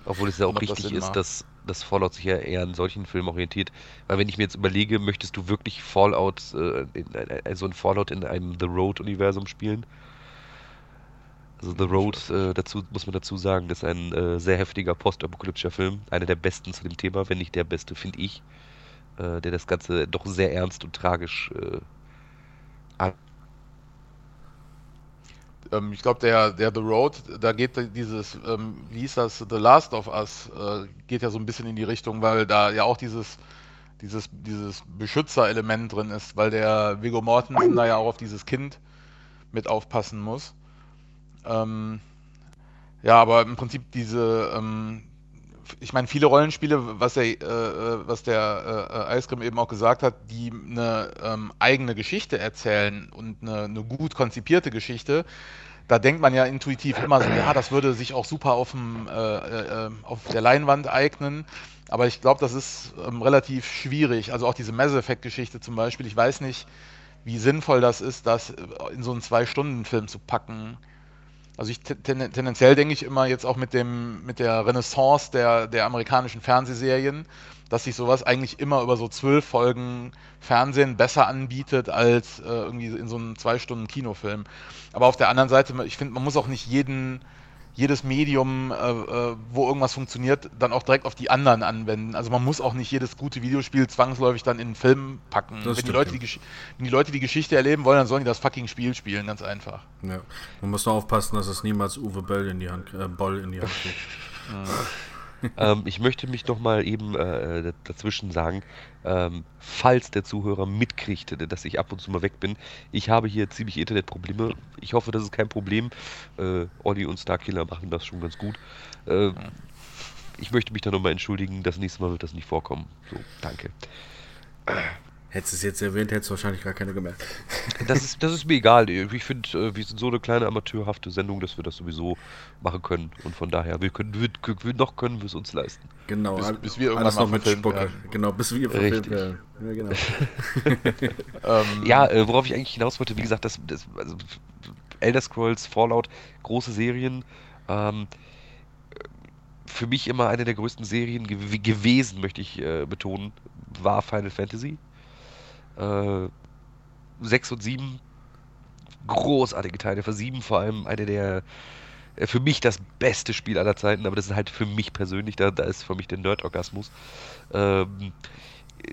[SPEAKER 1] Obwohl es ja auch richtig das ist, dass das Fallout sich ja eher an solchen Filmen orientiert. Weil wenn ich mir jetzt überlege, möchtest du wirklich Fallout, äh, in, also ein Fallout in einem The Road-Universum spielen? Also The Road, äh, dazu muss man dazu sagen, ist ein äh, sehr heftiger postapokalyptischer Film. Einer der besten zu dem Thema, wenn nicht der beste, finde ich. Äh, der das Ganze doch sehr ernst und tragisch äh,
[SPEAKER 2] ich glaube, der, der The Road, da geht dieses, ähm, wie hieß das, The Last of Us, äh, geht ja so ein bisschen in die Richtung, weil da ja auch dieses, dieses, dieses Beschützer-Element drin ist, weil der Viggo Mortensen da ja auch auf dieses Kind mit aufpassen muss. Ähm, ja, aber im Prinzip diese, ähm, ich meine, viele Rollenspiele, was der, äh, äh, was der äh, Eisgrim eben auch gesagt hat, die eine ähm, eigene Geschichte erzählen und eine, eine, gut konzipierte Geschichte, da denkt man ja intuitiv immer so, ja, das würde sich auch super auf, dem, äh, äh, auf der Leinwand eignen. Aber ich glaube, das ist ähm, relativ schwierig. Also auch diese Mass Effect-Geschichte zum Beispiel. Ich weiß nicht, wie sinnvoll das ist, das in so einen Zwei-Stunden-Film zu packen. Also ich ten, tendenziell denke ich immer jetzt auch mit dem mit der Renaissance der, der amerikanischen Fernsehserien, dass sich sowas eigentlich immer über so zwölf Folgen Fernsehen besser anbietet als äh, irgendwie in so einem zwei Stunden Kinofilm. Aber auf der anderen Seite, ich finde, man muss auch nicht jeden jedes Medium, äh, äh, wo irgendwas funktioniert, dann auch direkt auf die anderen anwenden. Also man muss auch nicht jedes gute Videospiel zwangsläufig dann in einen Film packen. wenn, die Leute die, wenn die Leute die Geschichte erleben wollen, dann sollen die das fucking Spiel spielen, ganz einfach.
[SPEAKER 3] Ja. Man muss nur aufpassen, dass es niemals Uwe Böll in die Hand, äh, Boll in die Hand kriegt.
[SPEAKER 1] ähm, ich möchte mich noch mal eben äh, dazwischen sagen, ähm, falls der Zuhörer mitkriegt, dass ich ab und zu mal weg bin. Ich habe hier ziemlich Internetprobleme. Ich hoffe, das ist kein Problem. Äh, Olli und Starkiller machen das schon ganz gut. Äh, ich möchte mich da nochmal entschuldigen. Das nächste Mal wird das nicht vorkommen. So, danke.
[SPEAKER 3] Hättest du es jetzt erwähnt, hättest du wahrscheinlich gar keine gemerkt.
[SPEAKER 1] Das ist, das ist mir egal. Ich finde, äh, wir sind so eine kleine amateurhafte Sendung, dass wir das sowieso machen können. Und von daher, wir können, wir, noch können wir es uns leisten.
[SPEAKER 3] Genau, bis, bis wir irgendwann noch mit Spucke. Genau, bis wir verfilmt
[SPEAKER 1] werden. Ja, genau. ähm, ja äh, worauf ich eigentlich hinaus wollte, wie gesagt, das, das also Elder Scrolls, Fallout, große Serien. Ähm, für mich immer eine der größten Serien gew gewesen, möchte ich äh, betonen, war Final Fantasy. Äh, 6 und 7 großartige Teile. Für 7 vor allem eine der äh, für mich das beste Spiel aller Zeiten, aber das ist halt für mich persönlich, da, da ist für mich der Nerd-Orgasmus. Ähm,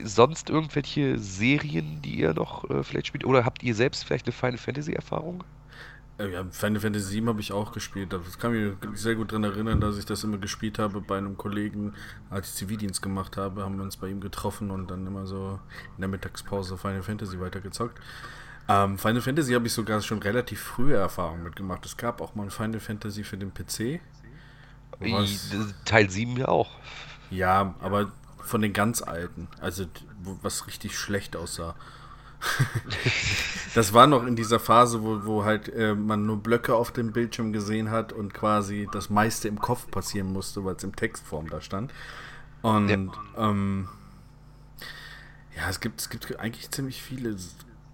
[SPEAKER 1] sonst irgendwelche Serien, die ihr noch äh, vielleicht spielt? Oder habt ihr selbst vielleicht eine Final Fantasy-Erfahrung?
[SPEAKER 3] Äh, ja, Final Fantasy 7 habe ich auch gespielt. Das kann mich sehr gut daran erinnern, dass ich das immer gespielt habe bei einem Kollegen, als ich Zivildienst gemacht habe, haben wir uns bei ihm getroffen und dann immer so in der Mittagspause Final Fantasy weitergezockt. Ähm, Final Fantasy habe ich sogar schon relativ frühe Erfahrungen mitgemacht. Es gab auch mal ein Final Fantasy für den PC.
[SPEAKER 1] Was, Teil 7 ja auch.
[SPEAKER 3] Ja, aber von den ganz alten. Also was richtig schlecht aussah. das war noch in dieser Phase, wo, wo halt äh, man nur Blöcke auf dem Bildschirm gesehen hat und quasi das meiste im Kopf passieren musste, weil es im Textform da stand. Und ja, ähm, ja es, gibt, es gibt eigentlich ziemlich viele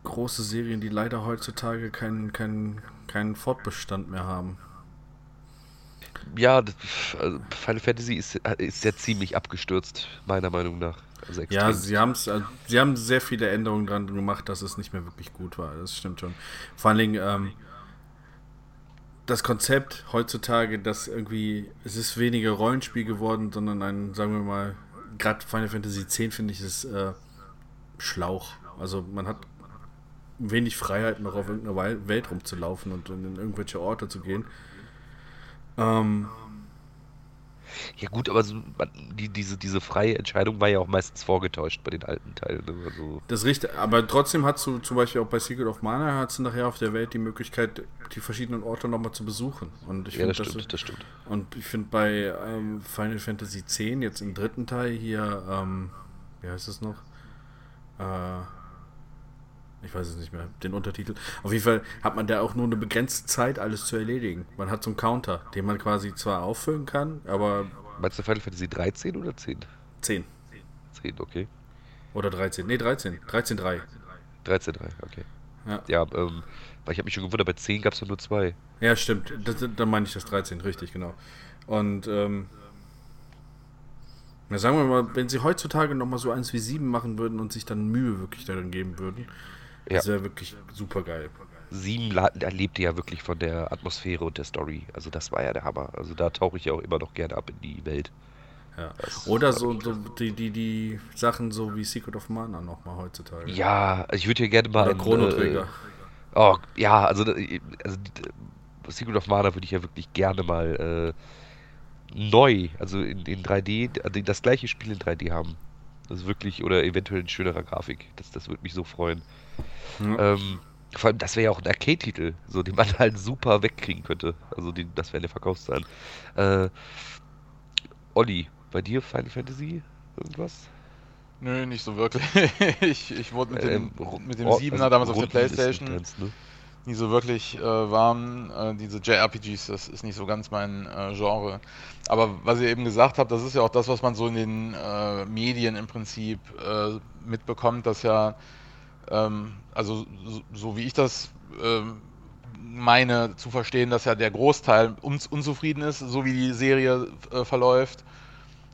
[SPEAKER 3] große Serien, die leider heutzutage keinen, keinen, keinen Fortbestand mehr haben.
[SPEAKER 1] Ja, also Final Fantasy ist, ist ja ziemlich abgestürzt, meiner Meinung nach.
[SPEAKER 3] Also ja, sie, haben's, äh, sie haben sehr viele Änderungen dran gemacht, dass es nicht mehr wirklich gut war. Das stimmt schon. Vor allen Dingen ähm, das Konzept heutzutage, dass irgendwie, es ist weniger Rollenspiel geworden, sondern ein, sagen wir mal, gerade Final Fantasy X finde ich es äh, Schlauch. Also man hat wenig Freiheit noch auf irgendeiner Welt rumzulaufen und in irgendwelche Orte zu gehen. Ähm,
[SPEAKER 1] ja gut, aber so, die, diese, diese freie Entscheidung war ja auch meistens vorgetäuscht bei den alten Teilen. Ne?
[SPEAKER 3] Also das ist richtig, aber trotzdem hast du zum Beispiel auch bei Secret of Mana hast du nachher auf der Welt die Möglichkeit, die verschiedenen Orte nochmal zu besuchen. Und ich
[SPEAKER 1] ja, das stimmt, das, das stimmt.
[SPEAKER 3] Und ich finde bei ähm, Final Fantasy X, jetzt im dritten Teil hier, ähm, wie heißt es noch? Äh, ich weiß es nicht mehr, den Untertitel. Auf jeden Fall hat man da auch nur eine begrenzte Zeit, alles zu erledigen. Man hat so einen Counter, den man quasi zwar auffüllen kann, aber.
[SPEAKER 1] Meinst du Final Fantasy 13 oder 10?
[SPEAKER 3] 10.
[SPEAKER 1] 10, okay.
[SPEAKER 3] Oder 13. Nee, 13. 13.3.
[SPEAKER 1] 13.3, okay. Ja, ja ähm, weil ich habe mich schon gewundert, bei 10 gab es nur zwei.
[SPEAKER 3] Ja, stimmt. Das, dann meine ich das 13, richtig, genau. Und, ähm, na, sagen wir mal, wenn sie heutzutage nochmal so eins wie 7 machen würden und sich dann Mühe wirklich darin geben würden, ja. Das wäre wirklich super geil.
[SPEAKER 1] Sieben lebte ja wirklich von der Atmosphäre und der Story. Also das war ja der Hammer. Also da tauche ich ja auch immer noch gerne ab in die Welt.
[SPEAKER 3] Ja. Oder so, so, die, die, die Sachen so wie Secret of Mana nochmal heutzutage.
[SPEAKER 1] Ja, also ich würde ja gerne mal.
[SPEAKER 3] Oder Chrono Trigger. Äh,
[SPEAKER 1] oh, ja, also, also Secret of Mana würde ich ja wirklich gerne mal äh, neu, also in, in 3D, also das gleiche Spiel in 3D haben. Das ist wirklich, oder eventuell in schönerer Grafik. Das, das würde mich so freuen. Ähm, vor allem, das wäre ja auch ein Arcade-Titel, so, den man halt super wegkriegen könnte. Also, die, das wäre eine Verkaufszahlen. Äh, Olli, bei dir Final Fantasy irgendwas?
[SPEAKER 2] Nö, nicht so wirklich. ich, ich wurde mit dem, ähm, mit dem 7er also damals auf der Playstation ganz, ne? nie so wirklich äh, warm. Äh, diese JRPGs, das ist nicht so ganz mein äh, Genre. Aber was ihr eben gesagt habt, das ist ja auch das, was man so in den äh, Medien im Prinzip äh, mitbekommt, dass ja ähm, also so, so, wie ich das ähm, meine zu verstehen, dass ja der Großteil uns unzufrieden ist, so wie die Serie äh, verläuft.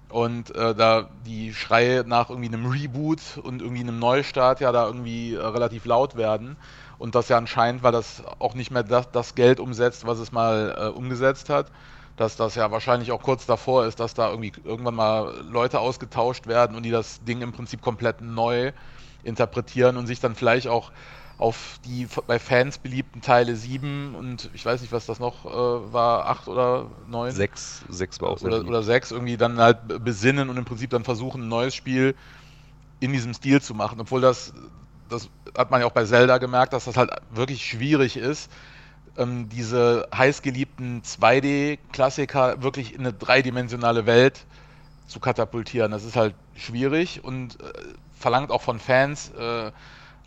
[SPEAKER 2] Und äh, da die Schreie nach irgendwie einem Reboot und irgendwie einem Neustart ja da irgendwie äh, relativ laut werden. Und das ja anscheinend, weil das auch nicht mehr das, das Geld umsetzt, was es mal äh, umgesetzt hat, dass das ja wahrscheinlich auch kurz davor ist, dass da irgendwie irgendwann mal Leute ausgetauscht werden und die das Ding im Prinzip komplett neu interpretieren und sich dann vielleicht auch auf die bei Fans beliebten Teile 7 und ich weiß nicht, was das noch äh, war, 8 oder 9?
[SPEAKER 1] 6, 6 war auch
[SPEAKER 2] oder, oder 6 irgendwie dann halt besinnen und im Prinzip dann versuchen, ein neues Spiel in diesem Stil zu machen. Obwohl das, das hat man ja auch bei Zelda gemerkt, dass das halt wirklich schwierig ist, ähm, diese heißgeliebten 2D-Klassiker wirklich in eine dreidimensionale Welt zu katapultieren. Das ist halt schwierig und äh, verlangt auch von Fans äh,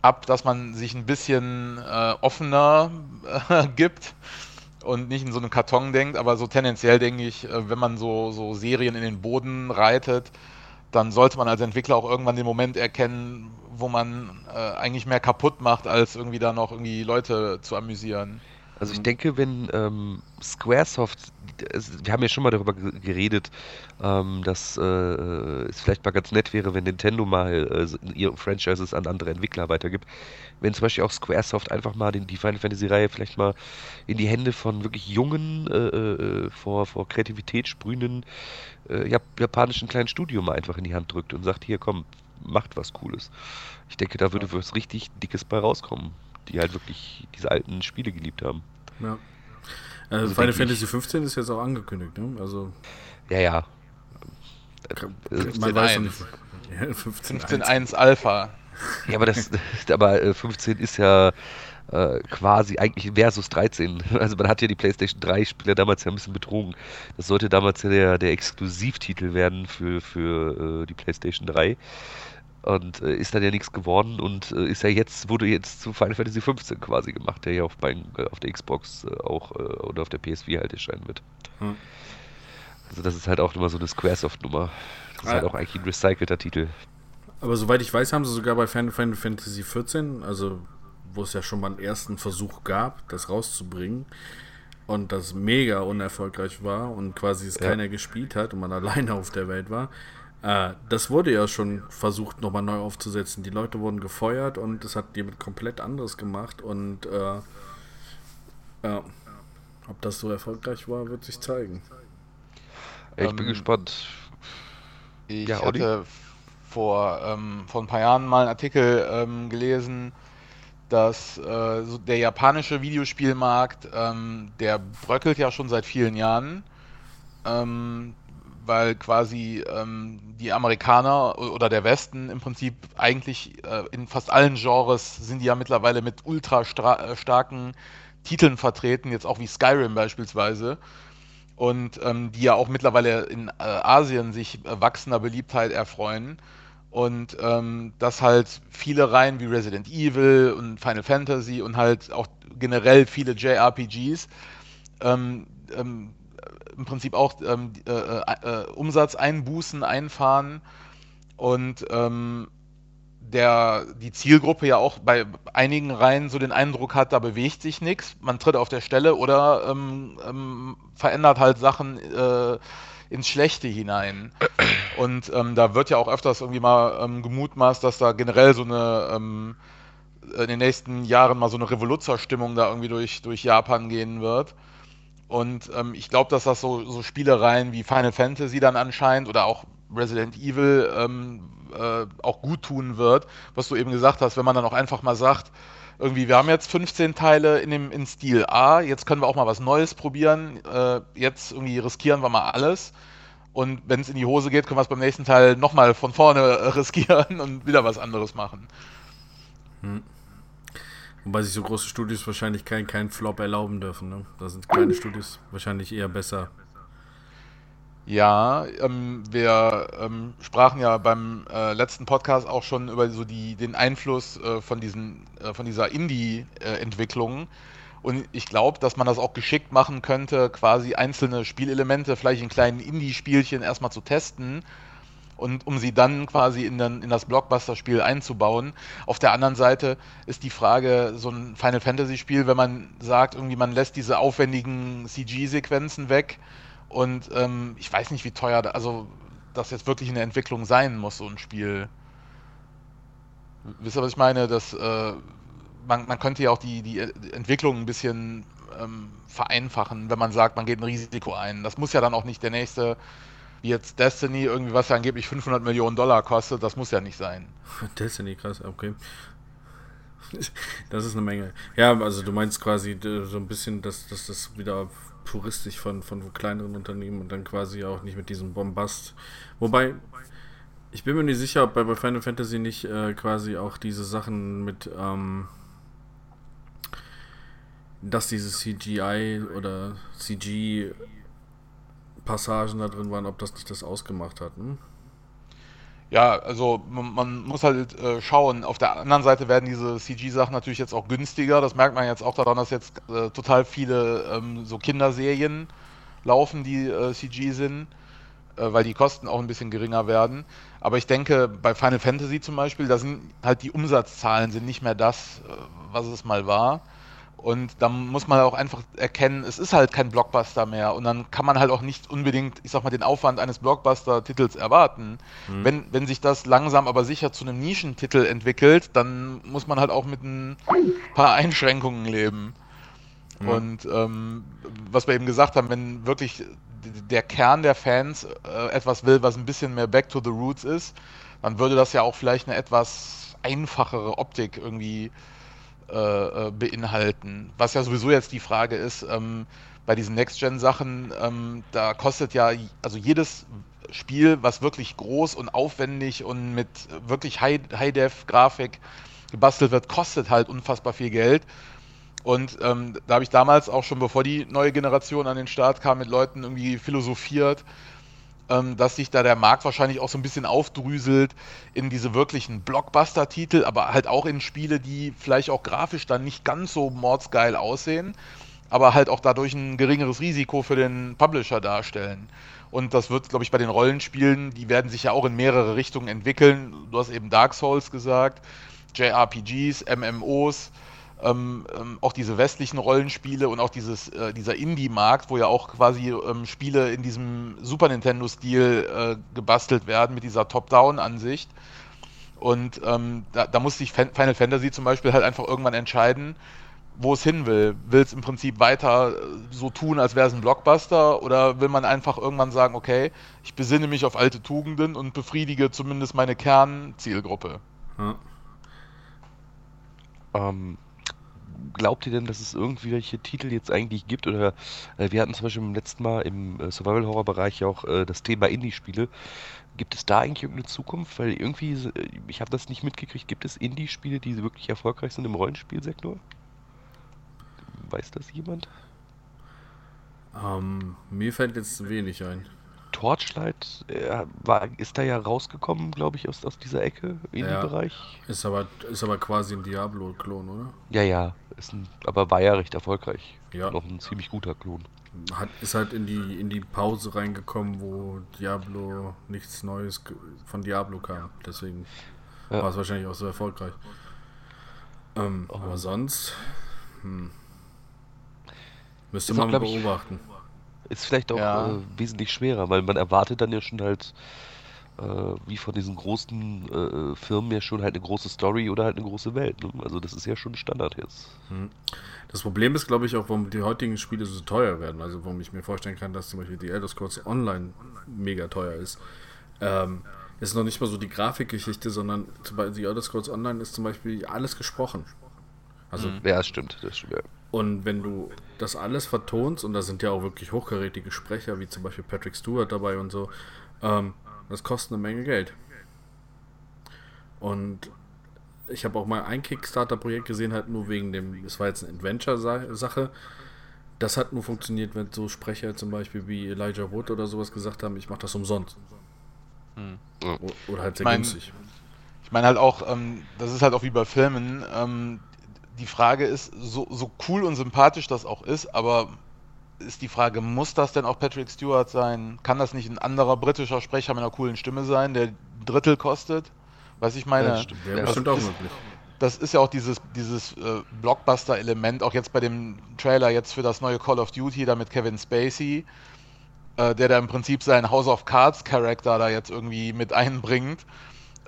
[SPEAKER 2] ab, dass man sich ein bisschen äh, offener äh, gibt und nicht in so einen Karton denkt, aber so tendenziell denke ich, äh, wenn man so, so Serien in den Boden reitet, dann sollte man als Entwickler auch irgendwann den Moment erkennen, wo man äh, eigentlich mehr kaputt macht, als irgendwie da noch irgendwie Leute zu amüsieren.
[SPEAKER 1] Also ich denke, wenn ähm, Squaresoft, wir haben ja schon mal darüber geredet, ähm, dass äh, es vielleicht mal ganz nett wäre, wenn Nintendo mal äh, ihre Franchises an andere Entwickler weitergibt. Wenn zum Beispiel auch Squaresoft einfach mal den, die Final Fantasy-Reihe vielleicht mal in die Hände von wirklich jungen, äh, äh vor, vor Kreativität sprühenden äh, japanischen kleinen Studio mal einfach in die Hand drückt und sagt, hier komm, macht was Cooles. Ich denke, da würde was richtig Dickes bei rauskommen die halt wirklich diese alten Spiele geliebt haben.
[SPEAKER 3] Ja. Also, also Final Fantasy 15 ist jetzt auch angekündigt, ne? Also.
[SPEAKER 1] Ja, ja.
[SPEAKER 2] Äh, man weiß nicht. 15.1 15 Alpha.
[SPEAKER 1] Ja, aber das, aber 15 äh, ist ja äh, quasi eigentlich versus 13. Also man hat ja die PlayStation 3 Spieler damals ja ein bisschen betrogen. Das sollte damals ja der, der Exklusivtitel werden für, für äh, die PlayStation 3 und äh, ist dann ja nichts geworden und äh, ist ja jetzt, wurde jetzt zu Final Fantasy 15 quasi gemacht, der ja auf, mein, äh, auf der Xbox äh, auch äh, oder auf der PS4 halt erscheinen wird. Hm. Also das ist halt auch immer so eine Squaresoft-Nummer. Das ist ah, halt auch eigentlich ein recycelter Titel.
[SPEAKER 3] Aber soweit ich weiß, haben sie sogar bei Final Fantasy 14, also wo es ja schon mal einen ersten Versuch gab, das rauszubringen, und das mega unerfolgreich war und quasi es ja. keiner gespielt hat und man alleine auf der Welt war, äh, das wurde ja schon versucht, nochmal neu aufzusetzen. Die Leute wurden gefeuert und es hat jemand komplett anderes gemacht. Und äh, ja, ob das so erfolgreich war, wird sich zeigen.
[SPEAKER 1] Ich ähm, bin gespannt.
[SPEAKER 2] Ich ja, hatte vor, ähm, vor ein paar Jahren mal einen Artikel ähm, gelesen, dass äh, so der japanische Videospielmarkt, ähm, der bröckelt ja schon seit vielen Jahren. Ähm, weil quasi ähm, die Amerikaner oder der Westen im Prinzip eigentlich äh, in fast allen Genres sind die ja mittlerweile mit ultra äh, starken Titeln vertreten, jetzt auch wie Skyrim beispielsweise. Und ähm, die ja auch mittlerweile in äh, Asien sich äh, wachsender Beliebtheit erfreuen. Und ähm, dass halt viele Reihen wie Resident Evil und Final Fantasy und halt auch generell viele JRPGs ähm, ähm, im Prinzip auch ähm, äh, äh, äh, Umsatzeinbußen einfahren und ähm, der, die Zielgruppe ja auch bei einigen Reihen so den Eindruck hat, da bewegt sich nichts, man tritt auf der Stelle oder ähm, ähm, verändert halt Sachen äh, ins Schlechte hinein. Und ähm, da wird ja auch öfters irgendwie mal ähm, gemutmaßt, dass da generell so eine ähm, in den nächsten Jahren mal so eine Revoluzerstimmung da irgendwie durch, durch Japan gehen wird. Und ähm, ich glaube, dass das so, so, Spielereien wie Final Fantasy dann anscheinend oder auch Resident Evil ähm, äh, auch gut tun wird, was du eben gesagt hast, wenn man dann auch einfach mal sagt, irgendwie, wir haben jetzt 15 Teile in dem in Stil A, jetzt können wir auch mal was Neues probieren, äh, jetzt irgendwie riskieren wir mal alles. Und wenn es in die Hose geht, können wir es beim nächsten Teil nochmal von vorne riskieren und wieder was anderes machen.
[SPEAKER 3] Hm. Wobei sich so große Studios wahrscheinlich keinen kein Flop erlauben dürfen. Ne? Da sind kleine Studios wahrscheinlich eher besser.
[SPEAKER 2] Ja, ähm, wir ähm, sprachen ja beim äh, letzten Podcast auch schon über so die, den Einfluss äh, von, diesen, äh, von dieser Indie-Entwicklung. Und ich glaube, dass man das auch geschickt machen könnte, quasi einzelne Spielelemente vielleicht in kleinen Indie-Spielchen erstmal zu testen und um sie dann quasi in, den, in das Blockbuster-Spiel einzubauen. Auf der anderen Seite ist die Frage, so ein Final Fantasy-Spiel, wenn man sagt, irgendwie man lässt diese aufwendigen CG-Sequenzen weg und ähm, ich weiß nicht, wie teuer, da, also das jetzt wirklich in der Entwicklung sein muss, so ein Spiel. Wisst ihr, was ich meine? Dass, äh, man, man könnte ja auch die, die Entwicklung ein bisschen ähm, vereinfachen, wenn man sagt, man geht ein Risiko ein. Das muss ja dann auch nicht der nächste wie jetzt Destiny, irgendwie was ja angeblich 500 Millionen Dollar kostet, das muss ja nicht sein.
[SPEAKER 3] Destiny, krass, okay. das ist eine Menge. Ja, also du meinst quasi so ein bisschen, dass, dass das wieder puristisch von, von kleineren Unternehmen und dann quasi auch nicht mit diesem Bombast. Wobei, ich bin mir nicht sicher, ob bei, Final Fantasy nicht äh, quasi auch diese Sachen mit, ähm, dass diese CGI oder CG-Passagen da drin waren, ob das nicht das ausgemacht hat. Hm?
[SPEAKER 2] Ja, also man, man muss halt äh, schauen. Auf der anderen Seite werden diese CG-Sachen natürlich jetzt auch günstiger. Das merkt man jetzt auch daran, dass jetzt äh, total viele ähm, so Kinderserien laufen, die äh, CG sind, äh, weil die Kosten auch ein bisschen geringer werden. Aber ich denke, bei Final Fantasy zum Beispiel, da sind halt die Umsatzzahlen sind nicht mehr das, äh, was es mal war. Und da muss man auch einfach erkennen, es ist halt kein Blockbuster mehr. Und dann kann man halt auch nicht unbedingt, ich sag mal, den Aufwand eines Blockbuster-Titels erwarten. Mhm. Wenn, wenn sich das langsam aber sicher zu einem Nischentitel entwickelt, dann muss man halt auch mit ein paar Einschränkungen leben. Mhm. Und ähm, was wir eben gesagt haben, wenn wirklich der Kern der Fans äh, etwas will, was ein bisschen mehr Back to the Roots ist, dann würde das ja auch vielleicht eine etwas einfachere Optik irgendwie äh, äh, beinhalten. Was ja sowieso jetzt die Frage ist, ähm, bei diesen Next-Gen-Sachen, ähm, da kostet ja, also jedes Spiel, was wirklich groß und aufwendig und mit wirklich High-Def-Grafik gebastelt wird, kostet halt unfassbar viel Geld. Und ähm, da habe ich damals auch schon, bevor die neue Generation an den Start kam, mit Leuten irgendwie philosophiert, ähm, dass sich da der Markt wahrscheinlich auch so ein bisschen aufdrüselt in diese wirklichen Blockbuster-Titel, aber halt auch in Spiele, die vielleicht auch grafisch dann nicht ganz so mordsgeil aussehen, aber halt auch dadurch ein geringeres Risiko für den Publisher darstellen. Und das wird, glaube ich, bei den Rollenspielen, die werden sich ja auch in mehrere Richtungen entwickeln. Du hast eben Dark Souls gesagt, JRPGs, MMOs, ähm, ähm, auch diese westlichen Rollenspiele und auch dieses, äh, dieser Indie-Markt, wo ja auch quasi ähm, Spiele in diesem Super Nintendo-Stil äh, gebastelt werden mit dieser Top-Down-Ansicht. Und ähm, da, da muss sich Final Fantasy zum Beispiel halt einfach irgendwann entscheiden, wo es hin will. Will es im Prinzip weiter äh, so tun, als wäre es ein Blockbuster, oder will man einfach irgendwann sagen, okay, ich besinne mich auf alte Tugenden und befriedige zumindest meine Kernzielgruppe? Hm.
[SPEAKER 1] Ähm, glaubt ihr denn, dass es irgendwie welche Titel jetzt eigentlich gibt? Oder äh, wir hatten zum Beispiel im letzten Mal im äh, Survival-Horror-Bereich auch äh, das Thema Indie-Spiele. Gibt es da eigentlich irgendeine Zukunft? Weil irgendwie, äh, ich habe das nicht mitgekriegt, gibt es Indie-Spiele, die wirklich erfolgreich sind im Rollenspielsektor? Weiß das jemand?
[SPEAKER 3] Ähm, mir fällt jetzt wenig ein.
[SPEAKER 1] Torchlight äh, war, ist da ja rausgekommen, glaube ich, aus, aus dieser Ecke, Indie-Bereich.
[SPEAKER 3] Ja, ist, aber, ist aber quasi ein Diablo-Klon, oder?
[SPEAKER 1] Ja, ja. Ist ein, aber war ja recht erfolgreich. Ja. Noch ein ziemlich guter Klon.
[SPEAKER 3] Hat, ist halt in die, in die Pause reingekommen, wo Diablo nichts Neues von Diablo kam. Deswegen ja. war es wahrscheinlich auch so erfolgreich. Ähm, oh. Aber sonst hm, müsste man auch, beobachten.
[SPEAKER 1] Ich, ist vielleicht auch ja. äh, wesentlich schwerer, weil man erwartet dann ja schon halt, wie von diesen großen äh, Firmen ja schon halt eine große Story oder halt eine große Welt. Ne? Also das ist ja schon Standard jetzt. Hm.
[SPEAKER 3] Das Problem ist, glaube ich, auch, warum die heutigen Spiele so teuer werden. Also warum ich mir vorstellen kann, dass zum Beispiel die Elder Scrolls Online mega teuer ist. Ähm, ist noch nicht mal so die Grafikgeschichte, sondern zum Beispiel die Elder Scrolls Online ist zum Beispiel alles gesprochen.
[SPEAKER 1] Also, mhm. ja, das stimmt, das stimmt. Ja.
[SPEAKER 3] Und wenn du das alles vertonst, und da sind ja auch wirklich hochkarätige Sprecher, wie zum Beispiel Patrick Stewart dabei und so, ähm, das kostet eine Menge Geld. Und ich habe auch mal ein Kickstarter-Projekt gesehen, halt nur wegen dem, das war jetzt eine Adventure-Sache. Das hat nur funktioniert, wenn so Sprecher zum Beispiel wie Elijah Wood oder sowas gesagt haben, ich mache das umsonst. Hm. Oder halt sehr ich mein, günstig.
[SPEAKER 2] Ich meine halt auch, ähm, das ist halt auch wie bei Filmen, ähm, die Frage ist, so, so cool und sympathisch das auch ist, aber ist die Frage, muss das denn auch Patrick Stewart sein? Kann das nicht ein anderer britischer Sprecher mit einer coolen Stimme sein, der ein Drittel kostet? Was ich meine. Ja, stimmt. Ja, das, ist, möglich. das ist ja auch dieses, dieses äh, Blockbuster-Element, auch jetzt bei dem Trailer jetzt für das neue Call of Duty, da mit Kevin Spacey, äh, der da im Prinzip seinen House of Cards-Charakter da jetzt irgendwie mit einbringt.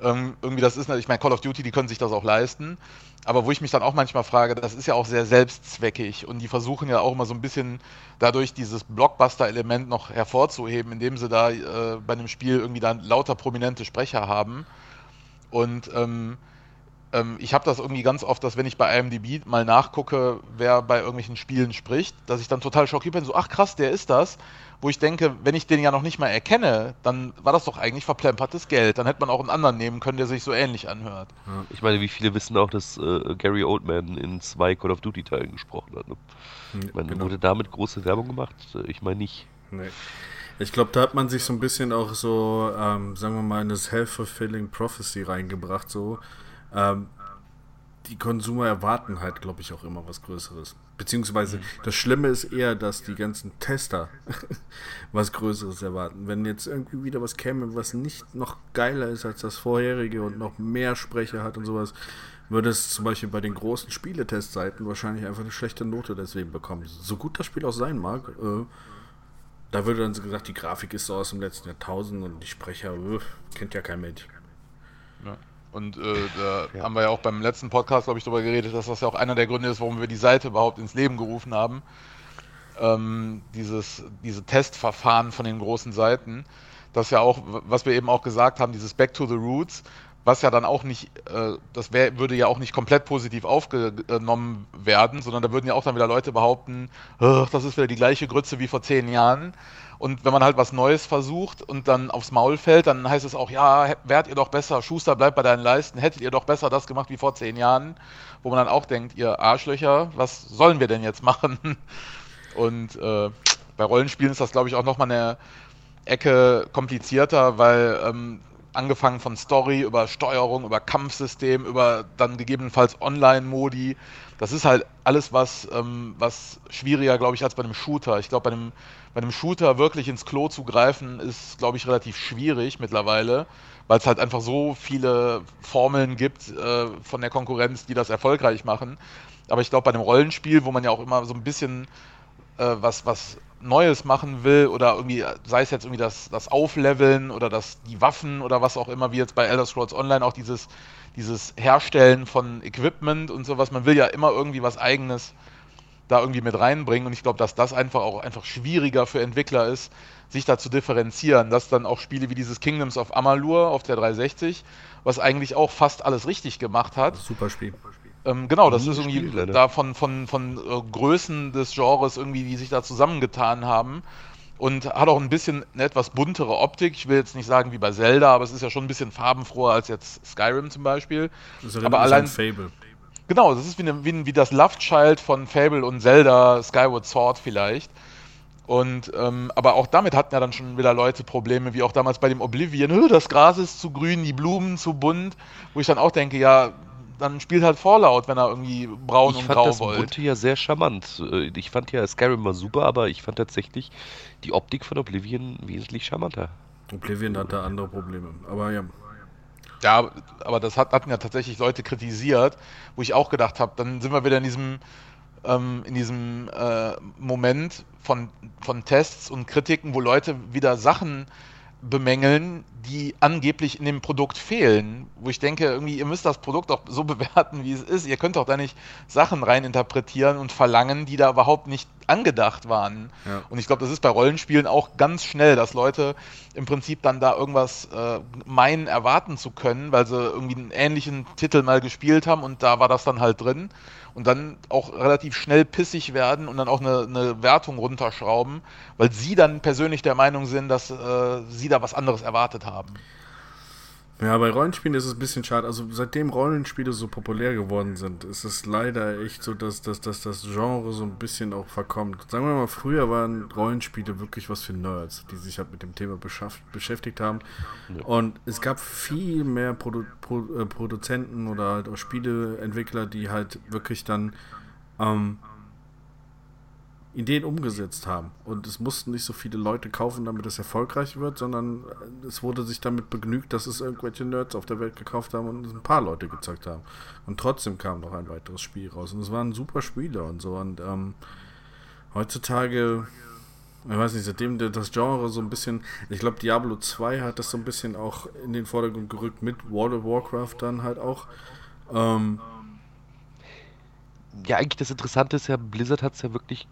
[SPEAKER 2] Ähm, irgendwie, das ist, ich meine, Call of Duty, die können sich das auch leisten. Aber wo ich mich dann auch manchmal frage, das ist ja auch sehr selbstzweckig und die versuchen ja auch immer so ein bisschen dadurch dieses Blockbuster-Element noch hervorzuheben, indem sie da äh, bei einem Spiel irgendwie dann lauter prominente Sprecher haben. Und ähm, ähm, ich habe das irgendwie ganz oft, dass wenn ich bei IMDb mal nachgucke, wer bei irgendwelchen Spielen spricht, dass ich dann total schockiert bin, so, ach krass, der ist das. Wo ich denke, wenn ich den ja noch nicht mal erkenne, dann war das doch eigentlich verplempertes Geld. Dann hätte man auch einen anderen nehmen können, der sich so ähnlich anhört.
[SPEAKER 1] Ja, ich meine, wie viele wissen auch, dass äh, Gary Oldman in zwei Call of Duty Teilen gesprochen hat. Ne? Ja, meine, genau. Wurde damit große Werbung gemacht? Ich meine nicht.
[SPEAKER 3] Nee. Ich glaube, da hat man sich so ein bisschen auch so, ähm, sagen wir mal, in das Self-Fulfilling Prophecy reingebracht. So, ähm, die Konsumer erwarten halt, glaube ich, auch immer was Größeres. Beziehungsweise das Schlimme ist eher, dass die ganzen Tester was Größeres erwarten. Wenn jetzt irgendwie wieder was käme, was nicht noch geiler ist als das vorherige und noch mehr Sprecher hat und sowas, würde es zum Beispiel bei den großen Spieletestseiten wahrscheinlich einfach eine schlechte Note deswegen bekommen. So gut das Spiel auch sein mag, äh, da würde dann gesagt, die Grafik ist so aus dem letzten Jahrtausend und die Sprecher äh, kennt ja kein Mensch.
[SPEAKER 2] Ja. Und äh, da ja. haben wir ja auch beim letzten Podcast, glaube ich, darüber geredet, dass das ja auch einer der Gründe ist, warum wir die Seite überhaupt ins Leben gerufen haben. Ähm, dieses, diese Testverfahren von den großen Seiten. Das ja auch, was wir eben auch gesagt haben, dieses Back to the Roots, was ja dann auch nicht, äh, das wär, würde ja auch nicht komplett positiv aufgenommen werden, sondern da würden ja auch dann wieder Leute behaupten, das ist wieder die gleiche Grütze wie vor zehn Jahren. Und wenn man halt was Neues versucht und dann aufs Maul fällt, dann heißt es auch, ja, wärt ihr doch besser, Schuster, bleibt bei deinen Leisten, hättet ihr doch besser das gemacht wie vor zehn Jahren, wo man dann auch denkt, ihr Arschlöcher, was sollen wir denn jetzt machen? Und äh, bei Rollenspielen ist das, glaube ich, auch nochmal eine Ecke komplizierter, weil ähm, angefangen von Story über Steuerung, über Kampfsystem, über dann gegebenenfalls Online-Modi. Das ist halt alles was, ähm, was schwieriger, glaube ich, als bei einem Shooter. Ich glaube, bei einem, bei einem Shooter wirklich ins Klo zu greifen, ist, glaube ich, relativ schwierig mittlerweile, weil es halt einfach so viele Formeln gibt äh, von der Konkurrenz, die das erfolgreich machen. Aber ich glaube, bei einem Rollenspiel, wo man ja auch immer so ein bisschen äh, was, was Neues machen will oder irgendwie, sei es jetzt irgendwie das, das Aufleveln oder das, die Waffen oder was auch immer, wie jetzt bei Elder Scrolls Online auch dieses, dieses Herstellen von Equipment und sowas. Man will ja immer irgendwie was Eigenes da irgendwie mit reinbringen und ich glaube, dass das einfach auch einfach schwieriger für Entwickler ist, sich da zu differenzieren, dass dann auch Spiele wie dieses Kingdoms of Amalur auf der 360, was eigentlich auch fast alles richtig gemacht hat.
[SPEAKER 3] Super Spiel.
[SPEAKER 2] Ähm, genau, das ist irgendwie Spiel, da von, von, von äh, Größen des Genres irgendwie, die sich da zusammengetan haben. Und hat auch ein bisschen eine etwas buntere Optik. Ich will jetzt nicht sagen wie bei Zelda, aber es ist ja schon ein bisschen farbenfroher als jetzt Skyrim zum Beispiel.
[SPEAKER 3] Das aber allein Fable.
[SPEAKER 2] Genau, das ist wie, eine, wie, wie das Love Child von Fable und Zelda, Skyward Sword vielleicht. Und ähm, aber auch damit hatten ja dann schon wieder Leute Probleme, wie auch damals bei dem Oblivion, das Gras ist zu grün, die Blumen zu bunt, wo ich dann auch denke, ja, dann spielt halt Fallout, wenn er irgendwie braun ich und grau wollt. Ich fand das
[SPEAKER 1] Bunte ja sehr charmant. Äh, ich fand ja Skyrim mal super, aber ich fand tatsächlich die Optik von Oblivion wesentlich charmanter.
[SPEAKER 3] Oblivion hatte andere Probleme, aber ja.
[SPEAKER 2] Ja, aber das hat, hatten ja tatsächlich Leute kritisiert, wo ich auch gedacht habe, dann sind wir wieder in diesem, ähm, in diesem äh, Moment von, von Tests und Kritiken, wo Leute wieder Sachen bemängeln, die angeblich in dem Produkt fehlen. Wo ich denke, irgendwie, ihr müsst das Produkt auch so bewerten, wie es ist. Ihr könnt doch da nicht Sachen reininterpretieren und verlangen, die da überhaupt nicht angedacht waren. Ja. Und ich glaube, das ist bei Rollenspielen auch ganz schnell, dass Leute im Prinzip dann da irgendwas äh, meinen, erwarten zu können, weil sie irgendwie einen ähnlichen Titel mal gespielt haben und da war das dann halt drin und dann auch relativ schnell pissig werden und dann auch eine, eine Wertung runterschrauben, weil sie dann persönlich der Meinung sind, dass äh, sie da was anderes erwartet haben.
[SPEAKER 3] Ja, bei Rollenspielen ist es ein bisschen schade. Also seitdem Rollenspiele so populär geworden sind, ist es leider echt so, dass, dass, dass das Genre so ein bisschen auch verkommt. Sagen wir mal, früher waren Rollenspiele wirklich was für Nerds, die sich halt mit dem Thema beschäftigt haben. Ja. Und es gab viel mehr Produ Pro äh, Produzenten oder halt auch Spieleentwickler, die halt wirklich dann ähm, Ideen umgesetzt haben. Und es mussten nicht so viele Leute kaufen, damit es erfolgreich wird, sondern es wurde sich damit begnügt, dass es irgendwelche Nerds auf der Welt gekauft haben und ein paar Leute gezeigt haben. Und trotzdem kam noch ein weiteres Spiel raus. Und es waren super Spiele und so. Und ähm, heutzutage, ich weiß nicht, seitdem das Genre so ein bisschen, ich glaube Diablo 2 hat das so ein bisschen auch in den Vordergrund gerückt mit World of Warcraft dann halt auch. Ähm,
[SPEAKER 1] ja, eigentlich das Interessante ist ja, Blizzard hat es ja wirklich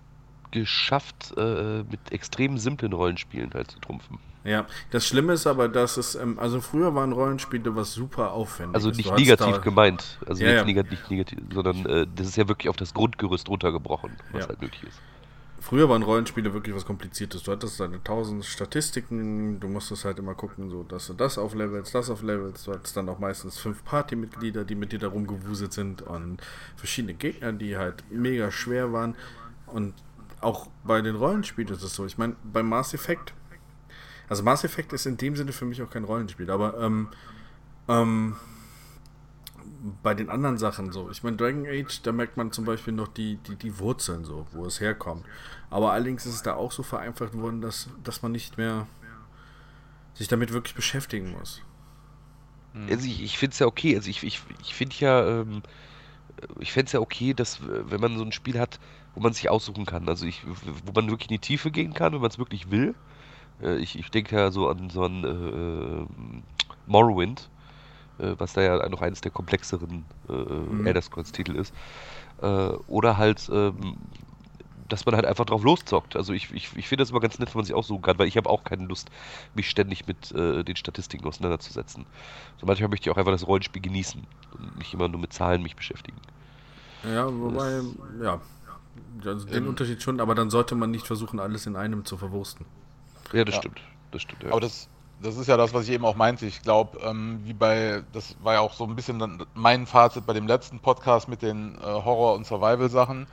[SPEAKER 1] geschafft, äh, mit extrem simplen Rollenspielen halt zu trumpfen.
[SPEAKER 3] Ja, das Schlimme ist aber, dass es, ähm, also früher waren Rollenspiele was super aufwendig.
[SPEAKER 1] Also nicht negativ gemeint, also ja, jetzt ja. Negativ, negativ, sondern äh, das ist ja wirklich auf das Grundgerüst runtergebrochen, was ja. halt nötig ist.
[SPEAKER 3] Früher waren Rollenspiele wirklich was Kompliziertes. Du hattest deine tausend Statistiken, du musstest halt immer gucken, so dass du das auf Levels, das auf Levels. Du hattest dann auch meistens fünf Partymitglieder, die mit dir da rumgewuselt sind und verschiedene Gegner, die halt mega schwer waren. Und auch bei den Rollenspielen ist es so. Ich meine, bei Mass Effect also Mass Effect ist in dem Sinne für mich auch kein Rollenspiel, aber ähm, ähm, bei den anderen Sachen so. Ich meine, Dragon Age, da merkt man zum Beispiel noch die, die, die Wurzeln so, wo es herkommt. Aber allerdings ist es da auch so vereinfacht worden, dass, dass man nicht mehr sich damit wirklich beschäftigen muss.
[SPEAKER 1] Hm. Also ich, ich finde es ja okay. Also ich, ich, ich finde ja, ähm, ich fände es ja okay, dass wenn man so ein Spiel hat, wo man sich aussuchen kann. Also ich, wo man wirklich in die Tiefe gehen kann, wenn man es wirklich will. Äh, ich, ich denke ja so an so ein äh, äh, Morrowind, äh, was da ja noch eines der komplexeren äh, mhm. Elder Scrolls-Titel ist. Äh, oder halt, ähm, dass man halt einfach drauf loszockt. Also ich, ich, ich finde das immer ganz nett, wenn man sich aussuchen kann, weil ich habe auch keine Lust, mich ständig mit äh, den Statistiken auseinanderzusetzen. So manchmal möchte ich auch einfach das Rollenspiel genießen und nicht immer nur mit Zahlen mich beschäftigen.
[SPEAKER 3] Ja, wobei, das, ja, also den Unterschied schon, aber dann sollte man nicht versuchen, alles in einem zu verwursten.
[SPEAKER 1] Ja, das ja. stimmt. Das stimmt, ja.
[SPEAKER 2] Aber das, das ist ja das, was ich eben auch meinte. Ich glaube, ähm, wie bei, das war ja auch so ein bisschen dann mein Fazit bei dem letzten Podcast mit den äh, Horror- und Survival-Sachen.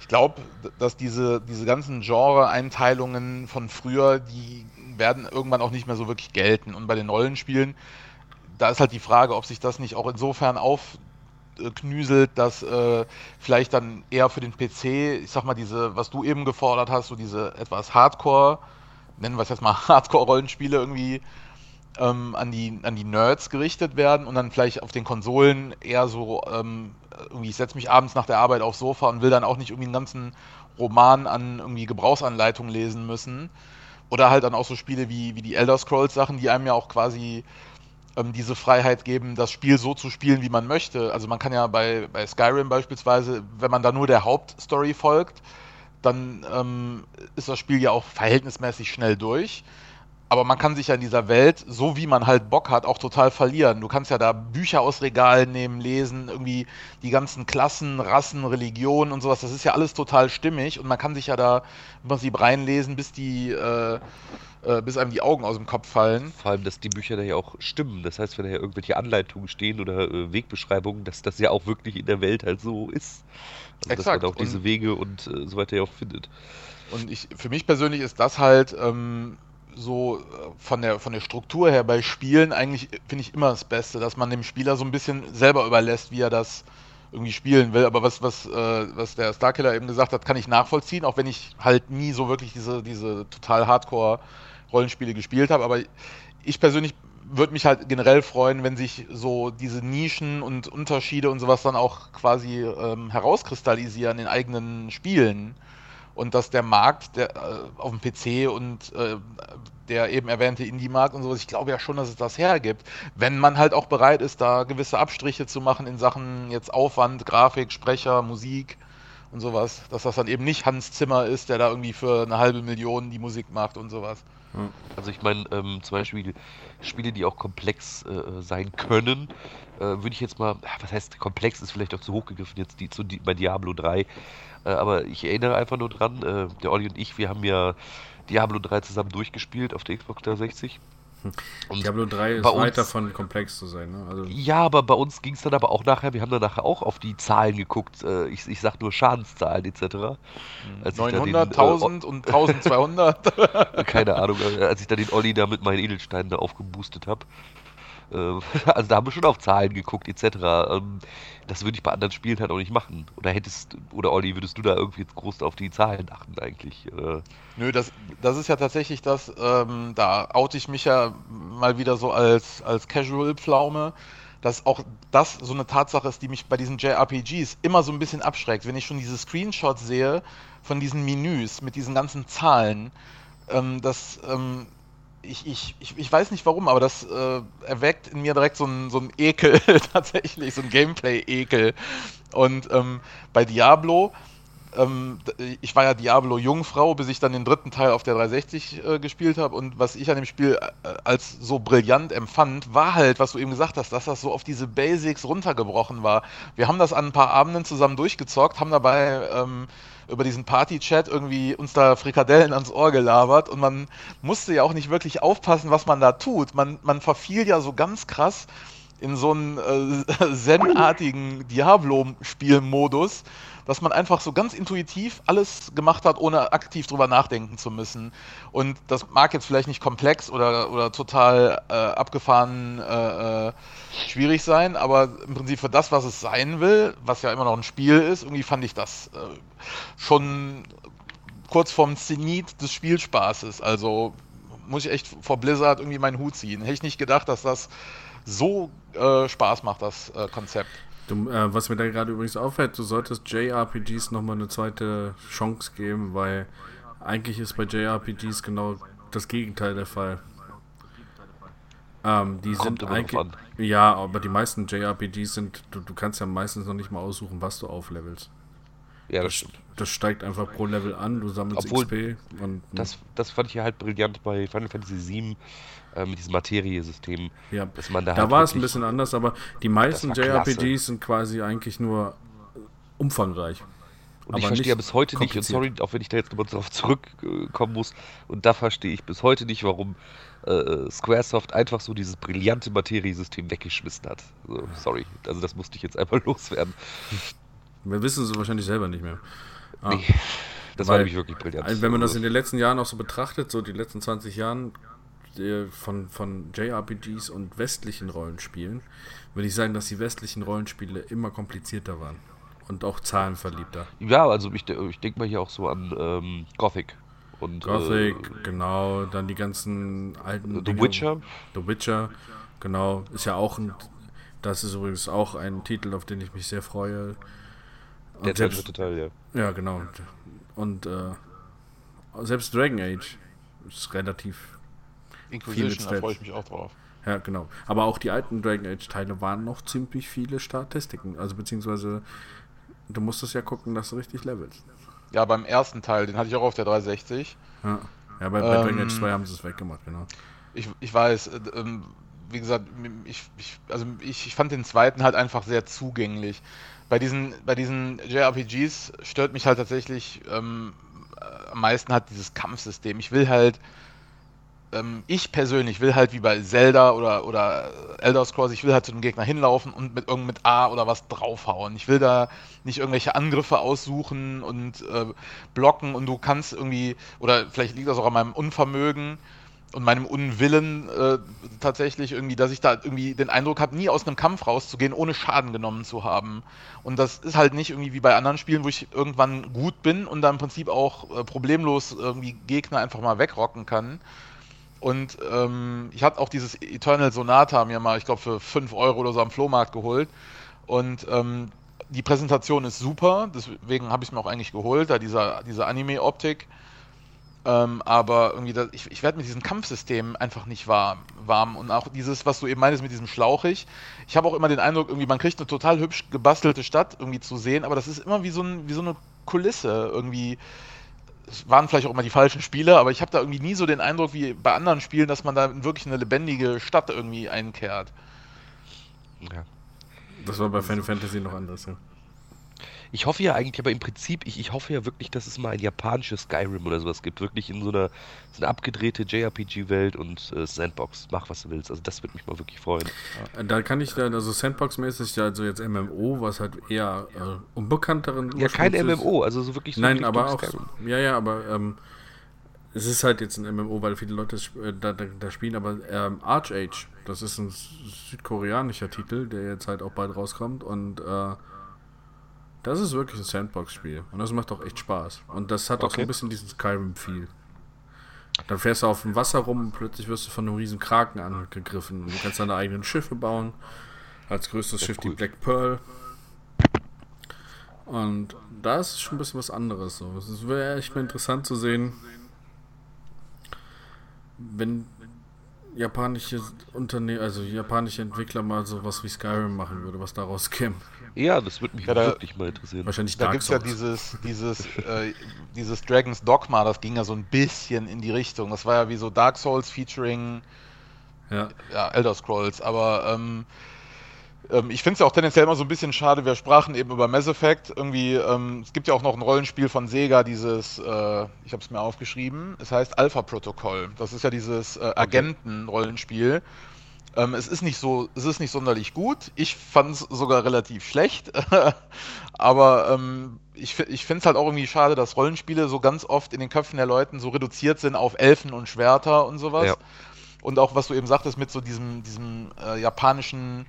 [SPEAKER 2] Ich glaube, dass diese, diese ganzen Genre-Einteilungen von früher, die werden irgendwann auch nicht mehr so wirklich gelten. Und bei den Rollenspielen, da ist halt die Frage, ob sich das nicht auch insofern aufknüselt, dass äh, vielleicht dann eher für den PC, ich sag mal, diese, was du eben gefordert hast, so diese etwas Hardcore- nennen wir es jetzt mal Hardcore-Rollenspiele irgendwie ähm, an, die, an die Nerds gerichtet werden und dann vielleicht auf den Konsolen eher so, ähm, irgendwie, ich setze mich abends nach der Arbeit aufs Sofa und will dann auch nicht irgendwie einen ganzen Roman an irgendwie Gebrauchsanleitungen lesen müssen. Oder halt dann auch so Spiele wie, wie die Elder Scrolls Sachen, die einem ja auch quasi ähm, diese Freiheit geben, das Spiel so zu spielen, wie man möchte. Also man kann ja bei, bei Skyrim beispielsweise, wenn man da nur der Hauptstory folgt, dann ähm, ist das Spiel ja auch verhältnismäßig schnell durch. Aber man kann sich ja in dieser Welt, so wie man halt Bock hat, auch total verlieren. Du kannst ja da Bücher aus Regalen nehmen, lesen, irgendwie die ganzen Klassen, Rassen, Religionen und sowas. Das ist ja alles total stimmig und man kann sich ja da im Prinzip reinlesen, bis die, äh, äh, bis einem die Augen aus dem Kopf fallen.
[SPEAKER 1] Vor allem, dass die Bücher da ja auch stimmen. Das heißt, wenn da ja irgendwelche Anleitungen stehen oder äh, Wegbeschreibungen, dass das ja auch wirklich in der Welt halt so ist. Also, Exakt. Dass man auch diese und, Wege und äh, so weiter ja auch findet.
[SPEAKER 2] Und ich, für mich persönlich ist das halt ähm, so äh, von der, von der Struktur her bei Spielen eigentlich, finde ich, immer das Beste, dass man dem Spieler so ein bisschen selber überlässt, wie er das irgendwie spielen will. Aber was, was, äh, was der Starkiller eben gesagt hat, kann ich nachvollziehen, auch wenn ich halt nie so wirklich diese, diese total Hardcore-Rollenspiele gespielt habe. Aber ich persönlich würde mich halt generell freuen, wenn sich so diese Nischen und Unterschiede und sowas dann auch quasi ähm, herauskristallisieren in eigenen Spielen. Und dass der Markt der, äh, auf dem PC und äh, der eben erwähnte Indie-Markt und sowas, ich glaube ja schon, dass es das hergibt, wenn man halt auch bereit ist, da gewisse Abstriche zu machen in Sachen jetzt Aufwand, Grafik, Sprecher, Musik und sowas, dass das dann eben nicht Hans Zimmer ist, der da irgendwie für eine halbe Million die Musik macht und sowas.
[SPEAKER 1] Also ich meine, ähm, zum Beispiel Spiele, die auch komplex äh, sein können, äh, würde ich jetzt mal, was heißt komplex, ist vielleicht auch zu hoch gegriffen jetzt die, zu, die, bei Diablo 3, äh, aber ich erinnere einfach nur dran, äh, der Olli und ich, wir haben ja Diablo 3 zusammen durchgespielt auf der Xbox 360
[SPEAKER 3] und Diablo 3 ist weit davon komplex zu sein. Ne?
[SPEAKER 1] Also ja, aber bei uns ging es dann aber auch nachher, wir haben dann nachher auch auf die Zahlen geguckt, äh, ich, ich sag nur Schadenszahlen etc.
[SPEAKER 2] 900, 1000 äh, und 1200.
[SPEAKER 1] keine Ahnung, äh, als ich dann den Olli da mit meinen Edelsteinen da aufgeboostet habe. Äh, also da haben wir schon auf Zahlen geguckt, etc. Ähm, das würde ich bei anderen Spielen halt auch nicht machen. Oder hättest, oder Olli, würdest du da irgendwie jetzt groß auf die Zahlen achten eigentlich?
[SPEAKER 2] Nö, das, das ist ja tatsächlich das, ähm, da oute ich mich ja mal wieder so als, als Casual-Pflaume, dass auch das so eine Tatsache ist, die mich bei diesen JRPGs immer so ein bisschen abschreckt. Wenn ich schon diese Screenshots sehe von diesen Menüs mit diesen ganzen Zahlen, ähm, das ähm, ich, ich, ich, ich weiß nicht warum, aber das äh, erweckt in mir direkt so ein, so Ekel tatsächlich, so ein Gameplay-Ekel. Und ähm, bei Diablo ähm, ich war ja Diablo Jungfrau, bis ich dann den dritten Teil auf der 360 äh, gespielt habe. Und was ich an dem Spiel äh, als so brillant empfand, war halt, was du eben gesagt hast, dass das so auf diese Basics runtergebrochen war. Wir haben das an ein paar Abenden zusammen durchgezockt, haben dabei ähm, über diesen Party-Chat irgendwie uns da Frikadellen ans Ohr gelabert und man musste ja auch nicht wirklich aufpassen, was man da tut. Man, man verfiel ja so ganz krass in so einen äh, zen-artigen Diablo-Spielmodus, dass man einfach so ganz intuitiv alles gemacht hat, ohne aktiv drüber nachdenken zu müssen. Und das mag jetzt vielleicht nicht komplex oder, oder total äh, abgefahren äh, äh, schwierig sein, aber im Prinzip für das, was es sein will, was ja immer noch ein Spiel ist, irgendwie fand ich das äh, schon kurz vorm Zenit des Spielspaßes. Also muss ich echt vor Blizzard irgendwie meinen Hut ziehen. Hätte ich nicht gedacht, dass das so äh, Spaß macht, das äh, Konzept.
[SPEAKER 3] Du, äh, was mir da gerade übrigens auffällt, du solltest JRPGs nochmal eine zweite Chance geben, weil eigentlich ist bei JRPGs genau das Gegenteil der Fall. Ähm, die Kommt sind eigentlich. Ja, aber die meisten JRPGs sind, du, du kannst ja meistens noch nicht mal aussuchen, was du auflevelst. Ja, das, das, das steigt einfach pro Level an, du sammelst
[SPEAKER 1] Obwohl, XP. Und, das, das fand ich halt brillant bei Final Fantasy VII äh, mit diesem Materiesystem.
[SPEAKER 3] Ja, dass man da, da halt war es ein bisschen anders, aber die meisten JRPGs klasse. sind quasi eigentlich nur umfangreich.
[SPEAKER 1] Und ich verstehe ja bis heute nicht, und sorry, auch wenn ich da jetzt nochmal darauf zurückkommen muss, und da verstehe ich bis heute nicht, warum äh, Squaresoft einfach so dieses brillante Materiesystem weggeschmissen hat. Also, sorry, also das musste ich jetzt einfach loswerden.
[SPEAKER 3] Wir wissen es wahrscheinlich selber nicht mehr.
[SPEAKER 1] Ah. Nee, das Weil, war nämlich wirklich brillant.
[SPEAKER 3] Wenn man das in den letzten Jahren auch so betrachtet, so die letzten 20 Jahren von, von JRPGs und westlichen Rollenspielen, würde ich sagen, dass die westlichen Rollenspiele immer komplizierter waren. Und auch zahlenverliebter.
[SPEAKER 1] Ja, also ich, ich denke mal hier auch so an ähm, Gothic. Und,
[SPEAKER 3] Gothic, äh, genau. Dann die ganzen alten.
[SPEAKER 1] The Dinge. Witcher.
[SPEAKER 3] The Witcher, genau. Ist ja auch ein. Das ist übrigens auch ein Titel, auf den ich mich sehr freue.
[SPEAKER 1] Und Der selbst, dritte Teil, ja.
[SPEAKER 3] Ja, genau. Und äh, selbst Dragon Age ist relativ.
[SPEAKER 2] Inquisition, da freue ich mich auch drauf.
[SPEAKER 3] Ja, genau. Aber auch die alten Dragon Age-Teile waren noch ziemlich viele Statistiken. Also beziehungsweise du musstest ja gucken, dass du richtig levelst.
[SPEAKER 2] Ja, beim ersten Teil, den hatte ich auch auf der 360.
[SPEAKER 3] Ja, ja bei, bei ähm, Dragon Age 2 haben sie es weggemacht, genau.
[SPEAKER 2] Ich, ich weiß, äh, ähm, wie gesagt, ich, ich, also ich, ich fand den zweiten halt einfach sehr zugänglich bei diesen, bei diesen JRPGs stört mich halt tatsächlich ähm, äh, am meisten halt dieses Kampfsystem. Ich will halt, ähm, ich persönlich will halt wie bei Zelda oder, oder Elder Scrolls, ich will halt zu dem Gegner hinlaufen und mit irgend mit A oder was draufhauen. Ich will da nicht irgendwelche Angriffe aussuchen und äh, blocken und du kannst irgendwie, oder vielleicht liegt das auch an meinem Unvermögen, und meinem Unwillen äh, tatsächlich irgendwie, dass ich da irgendwie den Eindruck habe, nie aus einem Kampf rauszugehen, ohne Schaden genommen zu haben. Und das ist halt nicht irgendwie wie bei anderen Spielen, wo ich irgendwann gut bin und da im Prinzip auch äh, problemlos irgendwie Gegner einfach mal wegrocken kann. Und ähm, ich hatte auch dieses Eternal Sonata mir mal, ich glaube, für 5 Euro oder so am Flohmarkt geholt. Und ähm, die Präsentation ist super, deswegen habe ich es mir auch eigentlich geholt, da dieser, diese Anime-Optik. Ähm, aber irgendwie, das, ich, ich werde mit diesem Kampfsystem einfach nicht warm, warm. Und auch dieses, was du eben meinst mit diesem Schlauchig. Ich habe auch immer den Eindruck, irgendwie, man kriegt eine total hübsch gebastelte Stadt irgendwie zu sehen, aber das ist immer wie so, ein, wie so eine Kulisse. Irgendwie. Es waren vielleicht auch immer die falschen Spiele, aber ich habe da irgendwie nie so den Eindruck wie bei anderen Spielen, dass man da wirklich eine lebendige Stadt irgendwie einkehrt.
[SPEAKER 3] Ja. Das war bei Final Fantasy noch anders, ja.
[SPEAKER 1] Ich hoffe ja eigentlich, aber im Prinzip, ich, ich hoffe ja wirklich, dass es mal ein japanisches Skyrim oder sowas gibt. Wirklich in so einer, so eine abgedrehte JRPG-Welt und äh, Sandbox. Mach, was du willst. Also das würde mich mal wirklich freuen.
[SPEAKER 3] Da kann ich dann, also Sandbox-mäßig, also jetzt MMO, was halt eher äh, unbekannteren.
[SPEAKER 1] Ja, kein. MMO, also so wirklich so
[SPEAKER 3] Nein, aber auch. So, ja, ja, aber ähm, es ist halt jetzt ein MMO, weil viele Leute äh, da, da, da, spielen, aber ähm, Archage, das ist ein südkoreanischer Titel, der jetzt halt auch bald rauskommt und äh, das ist wirklich ein Sandbox-Spiel. Und das macht auch echt Spaß. Und das hat auch so ein bisschen diesen Skyrim-Feel. Dann fährst du auf dem Wasser rum und plötzlich wirst du von einem riesen Kraken angegriffen. Und du kannst deine eigenen Schiffe bauen. Als größtes Schiff cool. die Black Pearl. Und da ist schon ein bisschen was anderes. So. Es wäre echt mal interessant zu sehen, wenn japanische Unternehmen, also japanische Entwickler mal sowas wie Skyrim machen würde, was daraus käme.
[SPEAKER 1] Ja, das würde mich ja, da, wirklich mal interessieren.
[SPEAKER 2] Wahrscheinlich Da gibt es ja dieses, dieses, äh, dieses Dragon's Dogma, das ging ja so ein bisschen in die Richtung. Das war ja wie so Dark Souls featuring ja. ja Elder Scrolls, aber ähm, ähm, ich finde es ja auch tendenziell immer so ein bisschen schade, wir sprachen eben über Mass Effect. Irgendwie, ähm, es gibt ja auch noch ein Rollenspiel von Sega, dieses, äh, ich habe es mir aufgeschrieben, es heißt Alpha Protocol. Das ist ja dieses äh, Agenten-Rollenspiel. Ähm, es ist nicht so, es ist nicht sonderlich gut. Ich fand es sogar relativ schlecht. Aber ähm, ich, ich finde es halt auch irgendwie schade, dass Rollenspiele so ganz oft in den Köpfen der Leuten so reduziert sind auf Elfen und Schwerter und sowas. Ja. Und auch was du eben sagtest mit so diesem, diesem äh, japanischen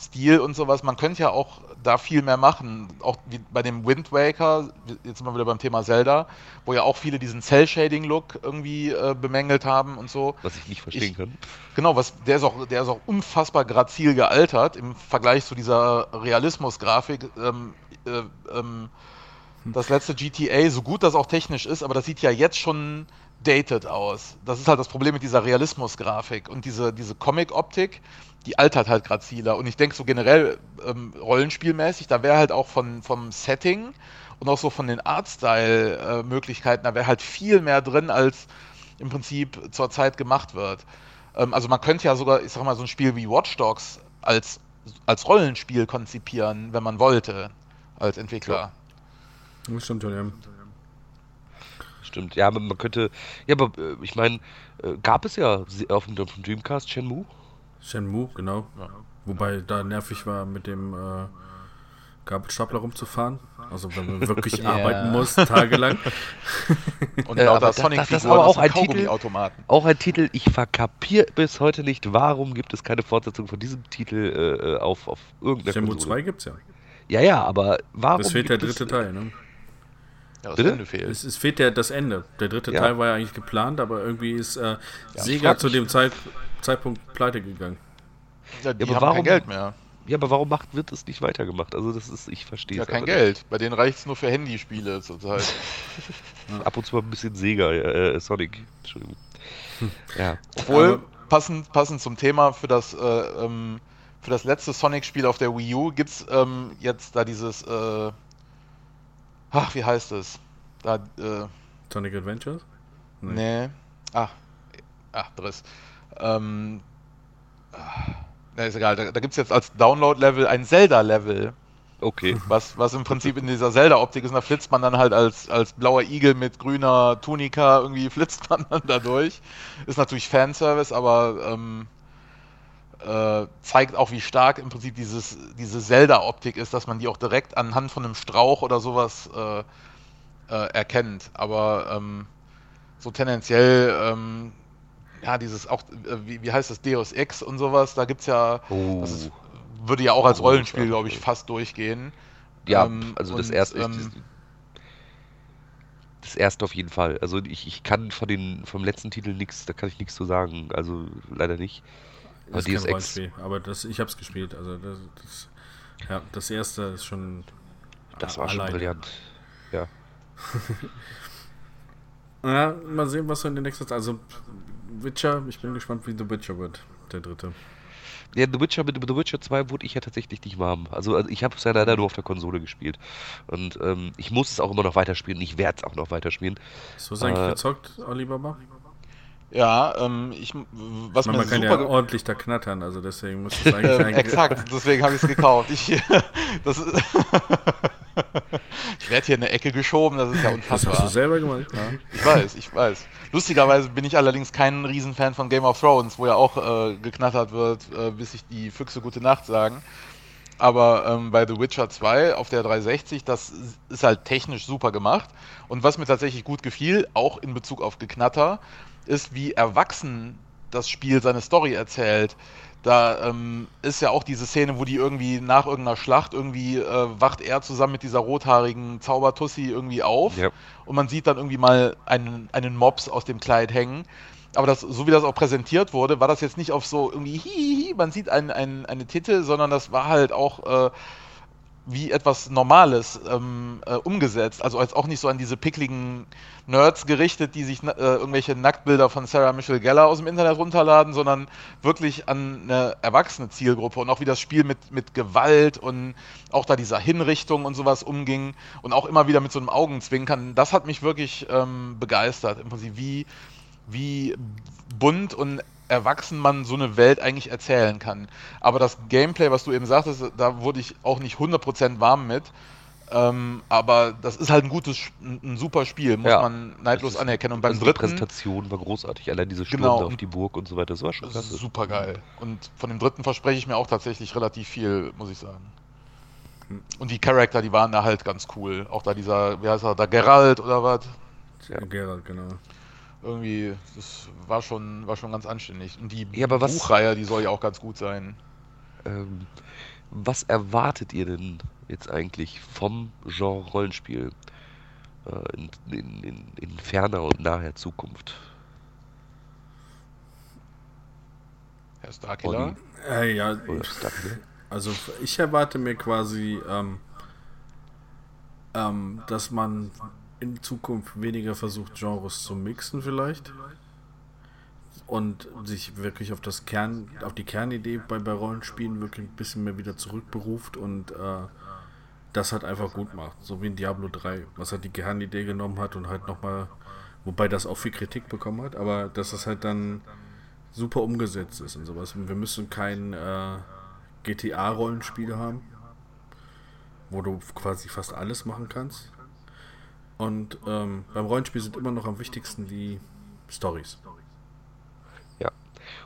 [SPEAKER 2] Stil und sowas. Man könnte ja auch da viel mehr machen. Auch wie bei dem Wind Waker, jetzt sind wir wieder beim Thema Zelda, wo ja auch viele diesen Cell-Shading-Look irgendwie äh, bemängelt haben und so.
[SPEAKER 1] Was ich nicht verstehen ich, kann.
[SPEAKER 2] Genau, was, der, ist auch, der ist auch unfassbar grazil gealtert im Vergleich zu dieser Realismus-Grafik. Ähm, äh, ähm, das letzte GTA, so gut das auch technisch ist, aber das sieht ja jetzt schon dated aus. Das ist halt das Problem mit dieser Realismus-Grafik und diese, diese Comic-Optik die altert halt graziler. Und ich denke so generell ähm, rollenspielmäßig, da wäre halt auch von, vom Setting und auch so von den Artstyle-Möglichkeiten, da wäre halt viel mehr drin, als im Prinzip zurzeit gemacht wird. Ähm, also man könnte ja sogar, ich sag mal, so ein Spiel wie Watch Dogs als, als Rollenspiel konzipieren, wenn man wollte, als Entwickler.
[SPEAKER 3] Ja. Das stimmt, ja.
[SPEAKER 1] Stimmt, ja, man könnte, ja, aber äh, ich meine, äh, gab es ja auf dem, auf dem Dreamcast Shenmue?
[SPEAKER 3] Shenmue, genau. Ja. Wobei da nervig war, mit dem äh, Gabelstapler rumzufahren. Also wenn man wirklich yeah. arbeiten muss, tagelang.
[SPEAKER 1] Und lauter äh, Sonic das, das ist aber auch ein Titel, auch ein Titel, ich verkapiere bis heute nicht, warum gibt es keine Fortsetzung von diesem Titel äh, äh auf, auf irgendeiner
[SPEAKER 3] Shenmue Konsole. 2 gibt's ja.
[SPEAKER 1] Ja, ja, aber warum
[SPEAKER 3] Das fehlt der dritte es, Teil, ne?
[SPEAKER 2] Ja, das Ende fehlt.
[SPEAKER 3] Es, es, fehlt ja das Ende. Der dritte ja. Teil war ja eigentlich geplant, aber irgendwie ist äh, ja, Sega zu dem Zeit, Zeitpunkt pleite gegangen.
[SPEAKER 2] Ja, die ja, haben warum, kein Geld mehr.
[SPEAKER 1] Ja, aber warum macht, wird es nicht weitergemacht? Also das ist, ich verstehe
[SPEAKER 2] Ja, kein Geld. Bei denen reicht es nur für Handyspiele zurzeit.
[SPEAKER 1] Ab und zu mal ein bisschen Sega, äh, Sonic. Entschuldigung.
[SPEAKER 2] Ja. Obwohl, passend, passend zum Thema für das, äh, ähm, für das letzte Sonic-Spiel auf der Wii U gibt es ähm, jetzt da dieses, äh, ach, wie heißt es? Da, äh,
[SPEAKER 3] Sonic Adventures?
[SPEAKER 2] Nee. nee. Ach, ach, Driss. Ähm, na, ist egal, da, da gibt es jetzt als Download-Level ein Zelda-Level.
[SPEAKER 1] Okay.
[SPEAKER 2] Was, was im Prinzip in dieser Zelda-Optik ist, und da flitzt man dann halt als, als blauer Igel mit grüner Tunika, irgendwie flitzt man dann da durch. Ist natürlich Fanservice, aber ähm, äh, zeigt auch, wie stark im Prinzip dieses, diese Zelda-Optik ist, dass man die auch direkt anhand von einem Strauch oder sowas äh, äh, erkennt. Aber ähm, so tendenziell ähm, ja, dieses auch, äh, wie, wie heißt das, Deus Ex und sowas, da gibt es ja, oh. das ist, würde ja auch als oh, Rollenspiel, glaube ich, fast durchgehen.
[SPEAKER 1] Ja, ähm, also das erste, ähm, das erste auf jeden Fall. Also ich, ich kann von den vom letzten Titel nichts, da kann ich nichts zu sagen. Also leider nicht.
[SPEAKER 3] Das ist kein Rollenspiel, aber das, ich habe es gespielt. Also das, das, ja, das erste ist schon.
[SPEAKER 1] Das war alleine. schon brillant. Ja.
[SPEAKER 3] ja, mal sehen, was so in den nächsten. Also Witcher, ich bin gespannt, wie The Witcher wird, der dritte.
[SPEAKER 1] Ja, The Witcher mit The Witcher 2 wurde ich ja tatsächlich nicht warm. Also, also ich habe es ja leider nur auf der Konsole gespielt. Und ähm, ich muss es auch immer noch weiterspielen. Ich werde es auch noch weiterspielen.
[SPEAKER 3] So eigentlich äh, gezockt, Alibaba?
[SPEAKER 2] Ja, ähm, ich,
[SPEAKER 3] was man, man kann ja ordentlich da knattern, also deswegen muss es eigentlich,
[SPEAKER 2] eigentlich Exakt, deswegen habe ich es gekauft. Ich, das ich werde hier in eine Ecke geschoben, das ist ja unfassbar.
[SPEAKER 3] Das hast du selber gemacht? Ja.
[SPEAKER 2] Ich weiß, ich weiß. Lustigerweise bin ich allerdings kein Riesenfan von Game of Thrones, wo ja auch äh, geknattert wird, äh, bis sich die Füchse gute Nacht sagen. Aber ähm, bei The Witcher 2 auf der 360, das ist halt technisch super gemacht. Und was mir tatsächlich gut gefiel, auch in Bezug auf Geknatter, ist, wie erwachsen das Spiel seine Story erzählt. Da ähm, ist ja auch diese Szene, wo die irgendwie nach irgendeiner Schlacht irgendwie äh, wacht er zusammen mit dieser rothaarigen Zaubertussi irgendwie auf ja. und man sieht dann irgendwie mal einen, einen Mops aus dem Kleid hängen. Aber das, so wie das auch präsentiert wurde, war das jetzt nicht auf so irgendwie hihihi, man sieht ein, ein, eine Titel, sondern das war halt auch äh, wie etwas Normales ähm, äh, umgesetzt. Also als auch nicht so an diese pickligen Nerds gerichtet, die sich äh, irgendwelche Nacktbilder von Sarah Michelle Geller aus dem Internet runterladen, sondern wirklich an eine erwachsene Zielgruppe und auch wie das Spiel mit, mit Gewalt und auch da dieser Hinrichtung und sowas umging und auch immer wieder mit so einem Augenzwinkern. Das hat mich wirklich ähm, begeistert. Im Prinzip wie, wie bunt und erwachsen man so eine Welt eigentlich erzählen kann. Aber das Gameplay, was du eben sagtest, da wurde ich auch nicht 100% warm mit. Ähm, aber das ist halt ein gutes, ein, super Spiel, muss ja, man neidlos anerkennen. Und beim
[SPEAKER 1] also dritten. Die Präsentation war großartig, allein diese Sturm genau, auf die Burg und so weiter, das war schon
[SPEAKER 2] klasse. Super geil. Und von dem dritten verspreche ich mir auch tatsächlich relativ viel, muss ich sagen. Und die Charakter, die waren da halt ganz cool. Auch da dieser, wie heißt er, da Geralt oder was?
[SPEAKER 3] Ja, Geralt, genau
[SPEAKER 2] irgendwie, das war schon, war schon ganz anständig. Und die
[SPEAKER 1] ja,
[SPEAKER 2] Buchreihe, die soll ja auch ganz gut sein.
[SPEAKER 1] Ähm, was erwartet ihr denn jetzt eigentlich vom Genre Rollenspiel äh, in, in, in, in ferner und naher Zukunft?
[SPEAKER 2] Herr Starkiller?
[SPEAKER 3] Äh, ja, Starkiller? also ich erwarte mir quasi, ähm, ähm, dass man in Zukunft weniger versucht, Genres zu mixen vielleicht. Und sich wirklich auf das Kern, auf die Kernidee bei, bei Rollenspielen wirklich ein bisschen mehr wieder zurückberuft und äh, das halt einfach gut macht. So wie in Diablo 3, was halt die Kernidee genommen hat und halt nochmal, wobei das auch viel Kritik bekommen hat, aber dass es halt dann super umgesetzt ist und sowas. Wir müssen kein äh, GTA-Rollenspiel haben, wo du quasi fast alles machen kannst und ähm, beim Rollenspiel sind immer noch am wichtigsten die Stories.
[SPEAKER 1] Ja.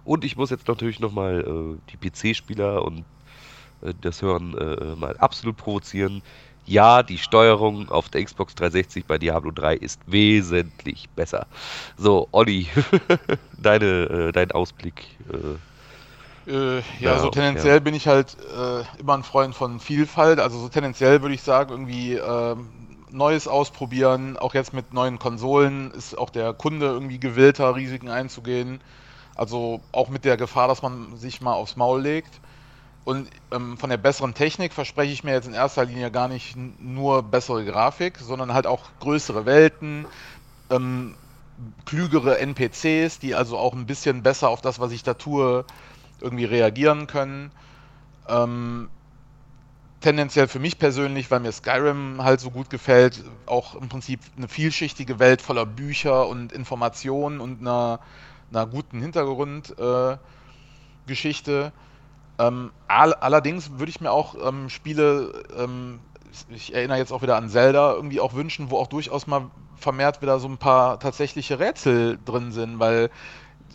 [SPEAKER 1] Und ich muss jetzt natürlich nochmal äh, die PC-Spieler und äh, das Hören äh, mal absolut provozieren. Ja, die Steuerung auf der Xbox 360 bei Diablo 3 ist wesentlich besser. So, Olli, deine, äh, dein Ausblick.
[SPEAKER 2] Äh, äh, ja, ja, so tendenziell ja. bin ich halt immer ein Freund von Vielfalt. Also so tendenziell würde ich sagen, irgendwie ähm, Neues ausprobieren. Auch jetzt mit neuen Konsolen ist auch der Kunde irgendwie gewillter, Risiken einzugehen. Also auch mit der Gefahr, dass man sich mal aufs Maul legt. Und ähm, von der besseren Technik verspreche ich mir jetzt in erster Linie gar nicht nur bessere Grafik, sondern halt auch größere Welten, ähm, klügere NPCs, die also auch ein bisschen besser auf das, was ich da tue, irgendwie reagieren können. Ähm, tendenziell für mich persönlich, weil mir Skyrim halt so gut gefällt, auch im Prinzip eine vielschichtige Welt voller Bücher und Informationen und einer, einer guten Hintergrundgeschichte. Äh, ähm, all, allerdings würde ich mir auch ähm, Spiele, ähm, ich erinnere jetzt auch wieder an Zelda, irgendwie auch wünschen, wo auch durchaus mal vermehrt wieder so ein paar tatsächliche Rätsel drin sind, weil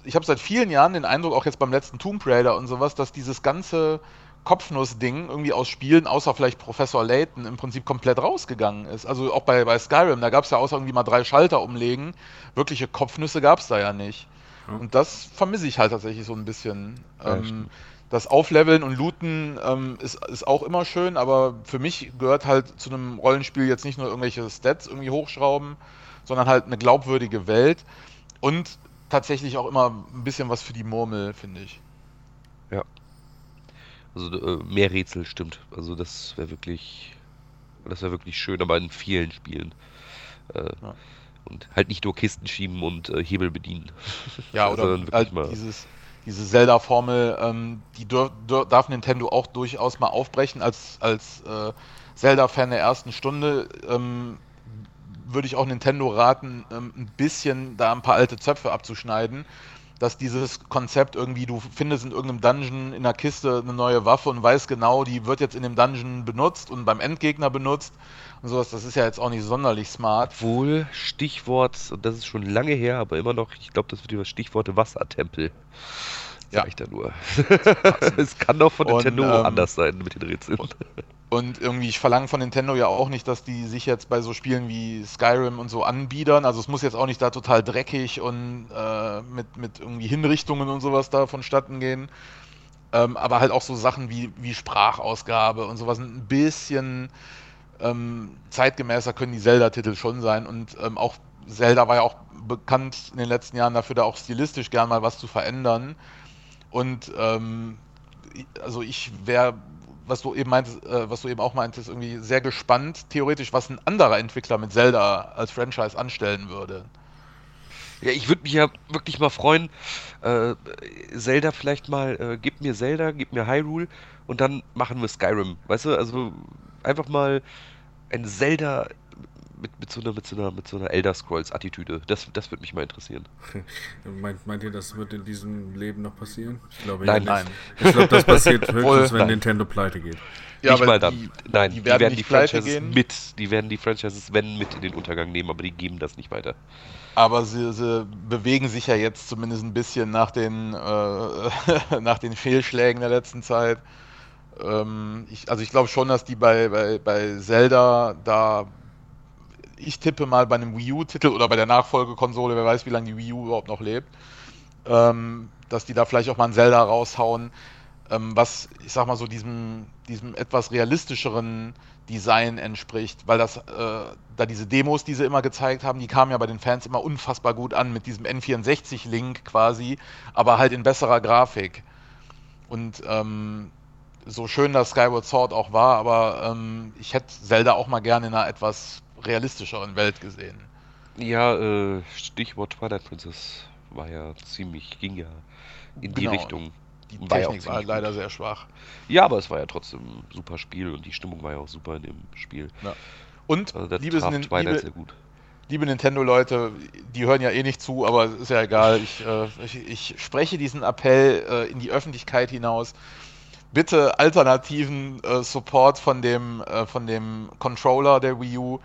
[SPEAKER 2] ich habe seit vielen Jahren den Eindruck, auch jetzt beim letzten Tomb Raider und sowas, dass dieses ganze Kopfnuss-Ding irgendwie aus Spielen, außer vielleicht Professor Layton, im Prinzip komplett rausgegangen ist. Also auch bei, bei Skyrim, da gab es ja außer irgendwie mal drei Schalter umlegen. Wirkliche Kopfnüsse gab es da ja nicht. Ja. Und das vermisse ich halt tatsächlich so ein bisschen. Ähm, das Aufleveln und Looten ähm, ist, ist auch immer schön, aber für mich gehört halt zu einem Rollenspiel jetzt nicht nur irgendwelche Stats irgendwie hochschrauben, sondern halt eine glaubwürdige Welt und tatsächlich auch immer ein bisschen was für die Murmel, finde ich.
[SPEAKER 1] Ja, also äh, mehr Rätsel stimmt. Also das wäre wirklich, das wäre wirklich schön, aber in vielen Spielen. Äh, ja. Und halt nicht nur Kisten schieben und äh, Hebel bedienen.
[SPEAKER 2] Ja, oder halt dieses, diese Zelda-Formel, ähm, die darf Nintendo auch durchaus mal aufbrechen. Als, als äh, Zelda-Fan der ersten Stunde ähm, würde ich auch Nintendo raten, ähm, ein bisschen da ein paar alte Zöpfe abzuschneiden dass dieses Konzept irgendwie, du findest in irgendeinem Dungeon in der Kiste eine neue Waffe und weißt genau, die wird jetzt in dem Dungeon benutzt und beim Endgegner benutzt und sowas, das ist ja jetzt auch nicht sonderlich smart.
[SPEAKER 1] Obwohl, Stichwort, und das ist schon lange her, aber immer noch, ich glaube, das wird über Stichworte Wassertempel. Ja. ich da nur. es kann doch von Nintendo und, ähm, anders sein mit den Rätseln.
[SPEAKER 2] Und, und irgendwie, ich verlange von Nintendo ja auch nicht, dass die sich jetzt bei so Spielen wie Skyrim und so anbiedern. Also es muss jetzt auch nicht da total dreckig und äh, mit, mit irgendwie Hinrichtungen und sowas da vonstatten gehen. Ähm, aber halt auch so Sachen wie, wie Sprachausgabe und sowas ein bisschen ähm, zeitgemäßer können die Zelda-Titel schon sein. Und ähm, auch Zelda war ja auch bekannt in den letzten Jahren dafür, da auch stilistisch gern mal was zu verändern. Und ähm, also ich wäre was du eben meintest, äh, was du eben auch meintest, irgendwie sehr gespannt, theoretisch, was ein anderer Entwickler mit Zelda als Franchise anstellen würde.
[SPEAKER 1] Ja, ich würde mich ja wirklich mal freuen, äh, Zelda vielleicht mal, äh, gib mir Zelda, gib mir Hyrule und dann machen wir Skyrim. Weißt du, also einfach mal ein Zelda mit, mit, so einer, mit, so einer, mit so einer Elder Scrolls-Attitüde. Das, das würde mich mal interessieren.
[SPEAKER 3] meint, meint ihr, das wird in diesem Leben noch passieren?
[SPEAKER 1] Ich glaube nein, ja nein.
[SPEAKER 3] Ich glaube, das passiert höchstens, wenn nein. Nintendo pleite geht.
[SPEAKER 1] Ja, nicht mal dann. Die, nein, die werden die, werden die Franchises gehen. mit, die werden die Franchises, wenn, mit in den Untergang nehmen, aber die geben das nicht weiter.
[SPEAKER 2] Aber sie, sie bewegen sich ja jetzt zumindest ein bisschen nach den, äh, nach den Fehlschlägen der letzten Zeit. Ähm, ich, also ich glaube schon, dass die bei, bei, bei Zelda da ich tippe mal bei einem Wii U-Titel oder bei der Nachfolgekonsole, wer weiß, wie lange die Wii U überhaupt noch lebt, ähm, dass die da vielleicht auch mal ein Zelda raushauen, ähm, was, ich sag mal so, diesem, diesem etwas realistischeren Design entspricht, weil das, äh, da diese Demos, die sie immer gezeigt haben, die kamen ja bei den Fans immer unfassbar gut an mit diesem N64-Link quasi, aber halt in besserer Grafik. Und ähm, so schön das Skyward Sword auch war, aber ähm, ich hätte Zelda auch mal gerne in einer etwas realistischeren Welt gesehen.
[SPEAKER 1] Ja, äh, Stichwort Twilight Princess war ja ziemlich, ging ja in genau. die Richtung.
[SPEAKER 2] Die war Technik ja war leider gut. sehr schwach.
[SPEAKER 1] Ja, aber es war ja trotzdem ein super Spiel und die Stimmung war ja auch super in dem Spiel. Ja.
[SPEAKER 2] Und also liebes liebe, liebe Nintendo-Leute, die hören ja eh nicht zu, aber ist ja egal. Ich, äh, ich, ich spreche diesen Appell äh, in die Öffentlichkeit hinaus bitte alternativen äh, Support von dem, äh, von dem Controller der Wii U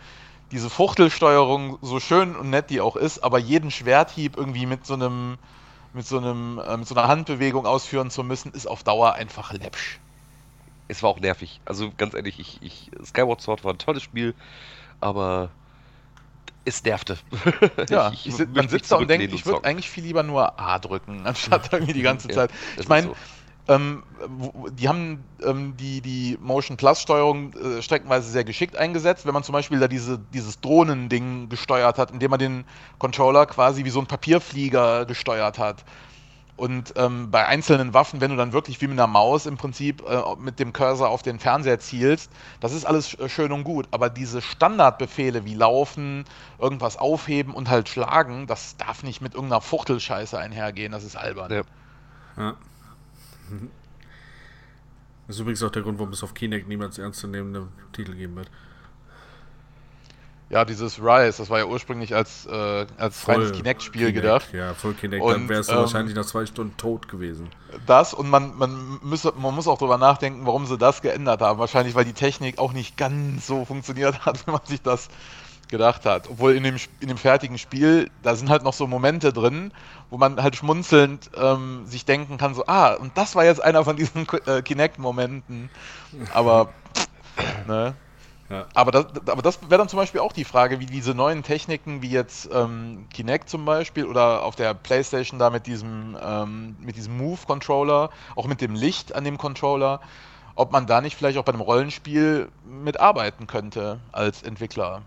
[SPEAKER 2] diese Fuchtelsteuerung, so schön und nett die auch ist, aber jeden Schwerthieb irgendwie mit so einem, mit so einem, äh, mit so einer Handbewegung ausführen zu müssen, ist auf Dauer einfach läppsch.
[SPEAKER 1] Es war auch nervig. Also ganz ehrlich, ich, ich, Skyward Sword war ein tolles Spiel, aber es nervte.
[SPEAKER 2] Ja, ich, ich, man sitzt da und denkt, ich würde eigentlich viel lieber nur A drücken, anstatt irgendwie die ganze Zeit. Ja, ich meine, so. Ähm, die haben ähm, die, die Motion Plus Steuerung äh, streckenweise sehr geschickt eingesetzt, wenn man zum Beispiel da diese, dieses Drohnending gesteuert hat, indem man den Controller quasi wie so ein Papierflieger gesteuert hat. Und ähm, bei einzelnen Waffen, wenn du dann wirklich wie mit einer Maus im Prinzip äh, mit dem Cursor auf den Fernseher zielst, das ist alles schön und gut. Aber diese Standardbefehle wie laufen, irgendwas aufheben und halt schlagen, das darf nicht mit irgendeiner Fuchtelscheiße einhergehen. Das ist albern. Ja. ja.
[SPEAKER 3] Das ist übrigens auch der Grund, warum es auf Kinect niemals ernstzunehmende Titel geben wird.
[SPEAKER 2] Ja, dieses Rise, das war ja ursprünglich als, äh, als reines Kinect-Spiel gedacht.
[SPEAKER 3] Ja, voll Kinect, und, dann wärst du ähm, wahrscheinlich nach zwei Stunden tot gewesen.
[SPEAKER 2] Das und man, man, müsse, man muss auch drüber nachdenken, warum sie das geändert haben. Wahrscheinlich, weil die Technik auch nicht ganz so funktioniert hat, wie man sich das gedacht hat. Obwohl in dem, in dem fertigen Spiel, da sind halt noch so Momente drin, wo man halt schmunzelnd ähm, sich denken kann, so, ah, und das war jetzt einer von diesen äh, Kinect-Momenten. Aber, ne? Ja. Aber das, aber das wäre dann zum Beispiel auch die Frage, wie diese neuen Techniken, wie jetzt ähm, Kinect zum Beispiel oder auf der Playstation da mit diesem, ähm, mit diesem Move-Controller, auch mit dem Licht an dem Controller, ob man da nicht vielleicht auch bei einem Rollenspiel mitarbeiten könnte als Entwickler.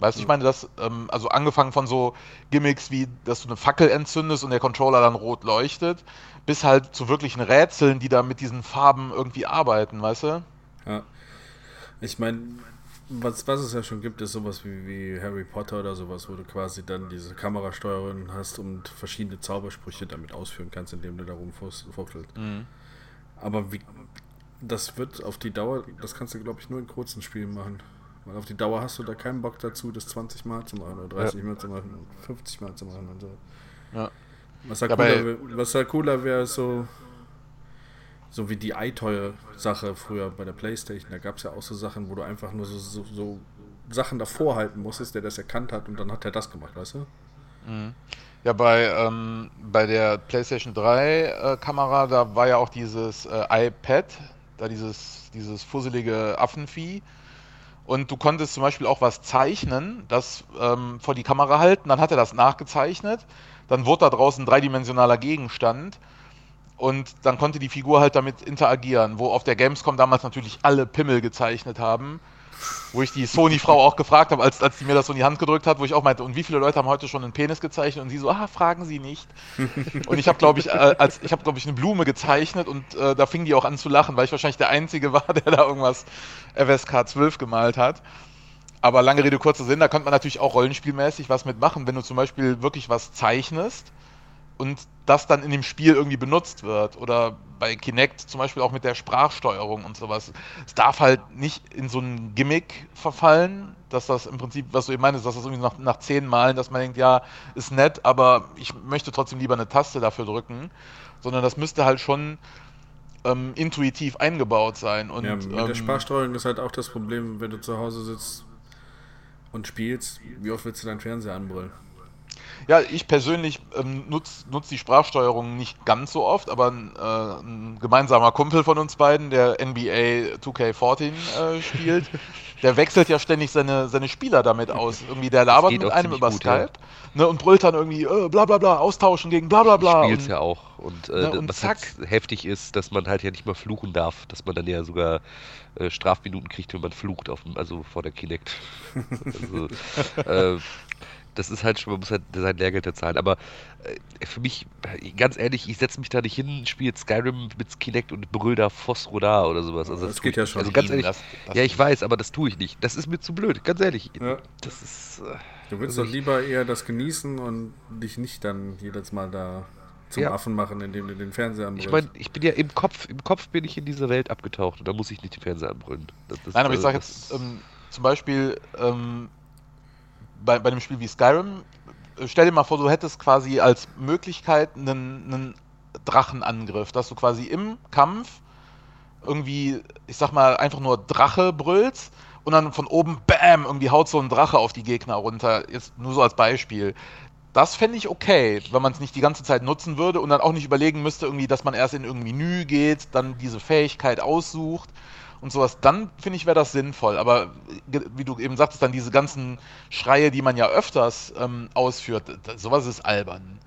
[SPEAKER 2] Weißt du, ich meine, das, ähm, also angefangen von so Gimmicks wie, dass du eine Fackel entzündest und der Controller dann rot leuchtet, bis halt zu wirklichen Rätseln, die da mit diesen Farben irgendwie arbeiten, weißt du?
[SPEAKER 3] Ja. Ich meine, was, was es ja schon gibt, ist sowas wie, wie Harry Potter oder sowas, wo du quasi dann diese Kamerasteuerung hast und verschiedene Zaubersprüche damit ausführen kannst, indem du da rumfuchtelst. Mhm. Aber wie, das wird auf die Dauer, das kannst du, glaube ich, nur in kurzen Spielen machen. Weil auf die Dauer hast du da keinen Bock dazu, das 20 Mal zu machen oder 30 ja. Mal zu machen und 50 Mal zu machen und so. Ja. Was da cooler, was da cooler wäre, so, so wie die iToy-Sache früher bei der Playstation. Da gab es ja auch so Sachen, wo du einfach nur so, so, so, Sachen davor halten musstest, der das erkannt hat und dann hat er das gemacht, weißt du?
[SPEAKER 2] Mhm. Ja, bei, ähm, bei der PlayStation 3 äh, Kamera, da war ja auch dieses äh, iPad, da dieses, dieses fusselige Affenvieh und du konntest zum Beispiel auch was zeichnen, das ähm, vor die Kamera halten, dann hat er das nachgezeichnet, dann wurde da draußen dreidimensionaler Gegenstand. Und dann konnte die Figur halt damit interagieren, wo auf der Gamescom damals natürlich alle Pimmel gezeichnet haben wo ich die Sony-Frau auch gefragt habe, als, als die mir das so in die Hand gedrückt hat, wo ich auch meinte, und wie viele Leute haben heute schon einen Penis gezeichnet? Und sie so, ah, fragen Sie nicht. und ich habe, glaube ich, äh, als ich habe, glaube ich, eine Blume gezeichnet und äh, da fing die auch an zu lachen, weil ich wahrscheinlich der Einzige war, der da irgendwas FSK 12 gemalt hat. Aber lange Rede, kurzer Sinn, da könnte man natürlich auch rollenspielmäßig was mitmachen, wenn du zum Beispiel wirklich was zeichnest und das dann in dem Spiel irgendwie benutzt wird. Oder bei Kinect zum Beispiel auch mit der Sprachsteuerung und sowas. Es darf halt nicht in so ein Gimmick verfallen, dass das im Prinzip, was du eben meinst, dass das irgendwie nach, nach zehn Malen, dass man denkt, ja, ist nett, aber ich möchte trotzdem lieber eine Taste dafür drücken. Sondern das müsste halt schon ähm, intuitiv eingebaut sein. Und,
[SPEAKER 3] ja, mit
[SPEAKER 2] ähm,
[SPEAKER 3] der Sprachsteuerung ist halt auch das Problem, wenn du zu Hause sitzt und spielst, wie oft willst du deinen Fernseher anbrüllen?
[SPEAKER 2] Ja, ich persönlich ähm, nutze nutz die Sprachsteuerung nicht ganz so oft, aber äh, ein gemeinsamer Kumpel von uns beiden, der NBA 2K14 äh, spielt, der wechselt ja ständig seine, seine Spieler damit aus. Irgendwie der labert mit einem über gut, Skype ja. ne, und brüllt dann irgendwie äh, bla bla bla, austauschen gegen bla bla bla.
[SPEAKER 1] Spielt ja auch. Und, äh, ne, und was halt heftig ist, dass man halt ja nicht mal fluchen darf, dass man dann ja sogar äh, Strafminuten kriegt, wenn man flucht, auf, also vor der Kinect. also, äh, das ist halt schon, man muss halt sein Lehrgeld zahlen. Aber äh, für mich, ganz ehrlich, ich setze mich da nicht hin, spiele Skyrim mit Kinect und brüll da Phosro oder sowas. Also
[SPEAKER 3] das, das geht ja schon.
[SPEAKER 1] Also ganz ehrlich, das, das ja, ich weiß, aber das tue ich nicht. Das ist mir zu blöd, ganz ehrlich. Ja. Das ist.
[SPEAKER 3] Äh, du willst also doch lieber eher das genießen und dich nicht dann jedes Mal da zum ja. Affen machen, indem du den Fernseher anbrüllst.
[SPEAKER 1] Ich meine, ich bin ja im Kopf, im Kopf bin ich in diese Welt abgetaucht und da muss ich nicht den Fernseher anbrüllen.
[SPEAKER 2] Das, das, Nein, aber ich sage jetzt ähm, zum Beispiel, ähm, bei, bei einem Spiel wie Skyrim, äh, stell dir mal vor, du hättest quasi als Möglichkeit einen, einen Drachenangriff, dass du quasi im Kampf irgendwie, ich sag mal, einfach nur Drache brüllst und dann von oben, bam, irgendwie haut so ein Drache auf die Gegner runter. Jetzt nur so als Beispiel. Das fände ich okay, wenn man es nicht die ganze Zeit nutzen würde und dann auch nicht überlegen müsste, irgendwie, dass man erst in irgendein Menü geht, dann diese Fähigkeit aussucht und sowas, dann finde ich, wäre das sinnvoll. Aber wie du eben sagtest, dann diese ganzen Schreie, die man ja öfters ähm, ausführt, sowas ist albern.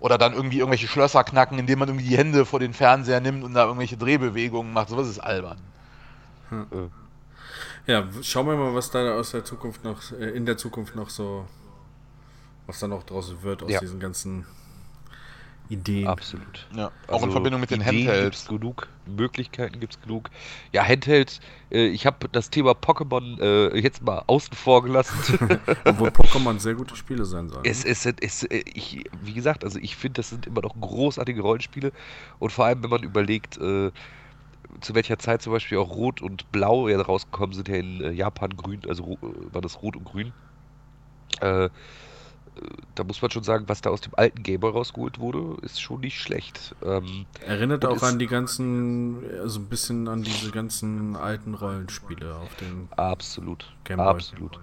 [SPEAKER 2] Oder dann irgendwie irgendwelche Schlösser knacken, indem man irgendwie die Hände vor den Fernseher nimmt und da irgendwelche Drehbewegungen macht. Sowas ist albern.
[SPEAKER 3] Hm. Ja, schauen wir mal, was da aus der Zukunft noch, äh, in der Zukunft noch so, was da noch draußen wird aus ja. diesen ganzen Ideen.
[SPEAKER 1] Absolut.
[SPEAKER 2] Ja, auch also in Verbindung mit den Ideen Handhelds.
[SPEAKER 1] Gibt's genug, Möglichkeiten gibt es genug. Ja, Handheld, äh, ich habe das Thema Pokémon äh, jetzt mal außen vor gelassen.
[SPEAKER 3] Obwohl Pokémon sehr gute Spiele sein sollen.
[SPEAKER 1] Es, es, es, äh, ich, wie gesagt, also ich finde, das sind immer noch großartige Rollenspiele und vor allem, wenn man überlegt, äh, zu welcher Zeit zum Beispiel auch Rot und Blau ja rausgekommen sind, ja in äh, Japan grün, also äh, war das Rot und Grün. Äh, da muss man schon sagen, was da aus dem alten Gameboy rausgeholt wurde, ist schon nicht schlecht. Ähm,
[SPEAKER 3] Erinnert auch an die ganzen, also ein bisschen an diese ganzen alten Rollenspiele auf dem
[SPEAKER 1] Absolut. Gameboy. Absolut.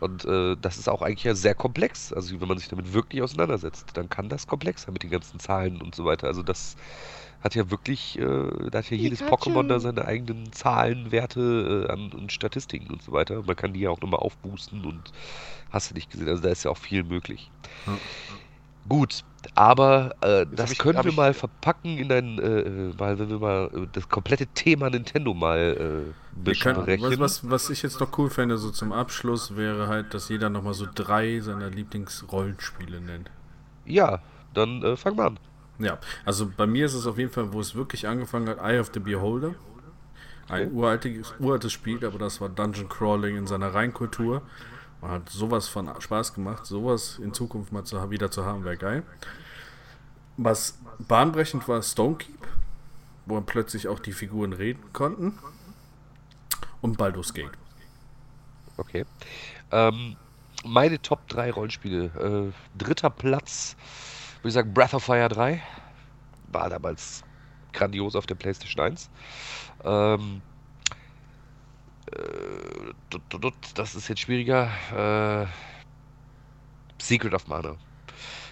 [SPEAKER 1] Und äh, das ist auch eigentlich ja sehr komplex. Also wenn man sich damit wirklich auseinandersetzt, dann kann das komplex sein mit den ganzen Zahlen und so weiter. Also das hat ja wirklich, äh, da hat ja jedes Pokémon da seine eigenen Zahlen, Werte äh, an, und Statistiken und so weiter. Man kann die ja auch nochmal aufboosten und hast du nicht gesehen. Also da ist ja auch viel möglich. Ja. Gut, aber äh, das ich, können wir mal verpacken in ein, äh, mal, wenn wir mal äh, das komplette Thema Nintendo mal äh, besprechen.
[SPEAKER 3] Was, was, was, ich jetzt noch cool fände, so zum Abschluss, wäre halt, dass jeder nochmal so drei seiner Lieblingsrollenspiele nennt.
[SPEAKER 1] Ja, dann äh, fangen wir an.
[SPEAKER 3] Ja, also bei mir ist es auf jeden Fall, wo es wirklich angefangen hat, Eye of the Beholder. Ein oh. uraltes, uraltes Spiel, aber das war Dungeon Crawling in seiner Reinkultur. Und hat sowas von Spaß gemacht, sowas in Zukunft mal zu, wieder zu haben, wäre geil. Was bahnbrechend war, Stonekeep, wo plötzlich auch die Figuren reden konnten. Und Baldur's Gate.
[SPEAKER 1] Okay. Ähm, meine Top 3 Rollenspiele. Äh, dritter Platz würde ich sagen, Breath of Fire 3 war damals grandios auf der PlayStation 1. Ähm, äh, das ist jetzt schwieriger. Äh, Secret of Mana.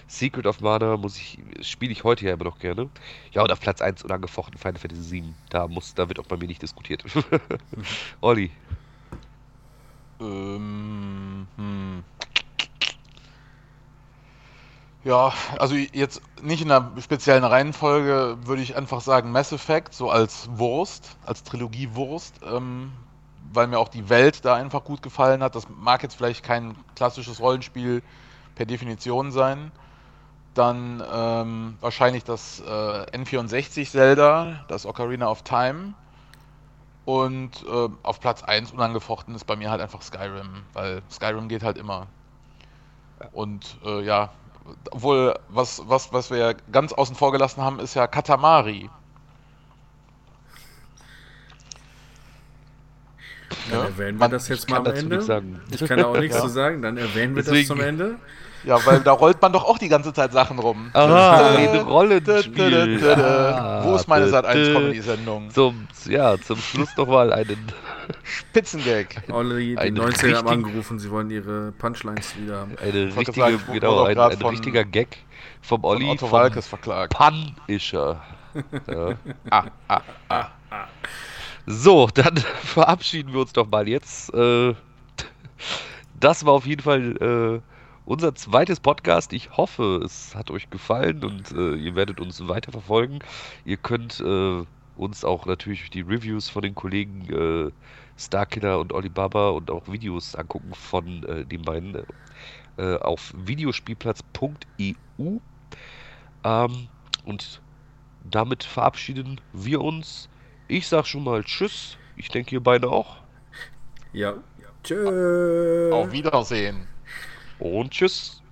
[SPEAKER 1] Secret of Mana muss ich, spiele ich heute ja immer noch gerne. Ja, und auf Platz 1 unangefochten Final Fantasy 7. Da muss, da wird auch bei mir nicht diskutiert. Olli.
[SPEAKER 2] Ähm, hm. Ja, also jetzt nicht in einer speziellen Reihenfolge würde ich einfach sagen Mass Effect, so als Wurst, als Trilogie Wurst, ähm, weil mir auch die Welt da einfach gut gefallen hat. Das mag jetzt vielleicht kein klassisches Rollenspiel per Definition sein. Dann ähm, wahrscheinlich das äh, N64 Zelda, das Ocarina of Time. Und äh, auf Platz 1 unangefochten ist bei mir halt einfach Skyrim, weil Skyrim geht halt immer. Und äh, ja, obwohl, was, was, was wir ja ganz außen vor gelassen haben, ist ja Katamari.
[SPEAKER 3] Dann ja? erwähnen wir das jetzt mal am Ende. Ich kann da auch nichts ja. zu sagen, dann erwähnen wir Deswegen, das zum Ende.
[SPEAKER 2] Ja, weil da rollt man doch auch die ganze Zeit Sachen rum.
[SPEAKER 1] Aha, ein Rollenspiel.
[SPEAKER 2] Wo ist meine Sat 1 Comedy-Sendung?
[SPEAKER 1] Zum, ja, zum Schluss noch mal einen
[SPEAKER 2] Spitzengag.
[SPEAKER 3] Olli, die 19 haben angerufen, sie wollen ihre Punchlines wieder haben.
[SPEAKER 1] Eine richtige, genau, ein, ein richtiger Gag vom Olli.
[SPEAKER 2] Otto Walkes verklagt.
[SPEAKER 1] Punisher. Ja. ah, ah, ah. So, dann verabschieden wir uns doch mal jetzt. Äh, das war auf jeden Fall äh, unser zweites Podcast. Ich hoffe, es hat euch gefallen und äh, ihr werdet uns weiterverfolgen. Ihr könnt äh, uns auch natürlich die Reviews von den Kollegen äh, Starkiller und Olibaba und auch Videos angucken von äh, den beiden äh, auf videospielplatz.eu. Ähm, und damit verabschieden wir uns. Ich sag schon mal Tschüss. Ich denke, ihr beide auch.
[SPEAKER 3] Ja. Tschüss.
[SPEAKER 2] Auf Wiedersehen.
[SPEAKER 1] Und tschüss.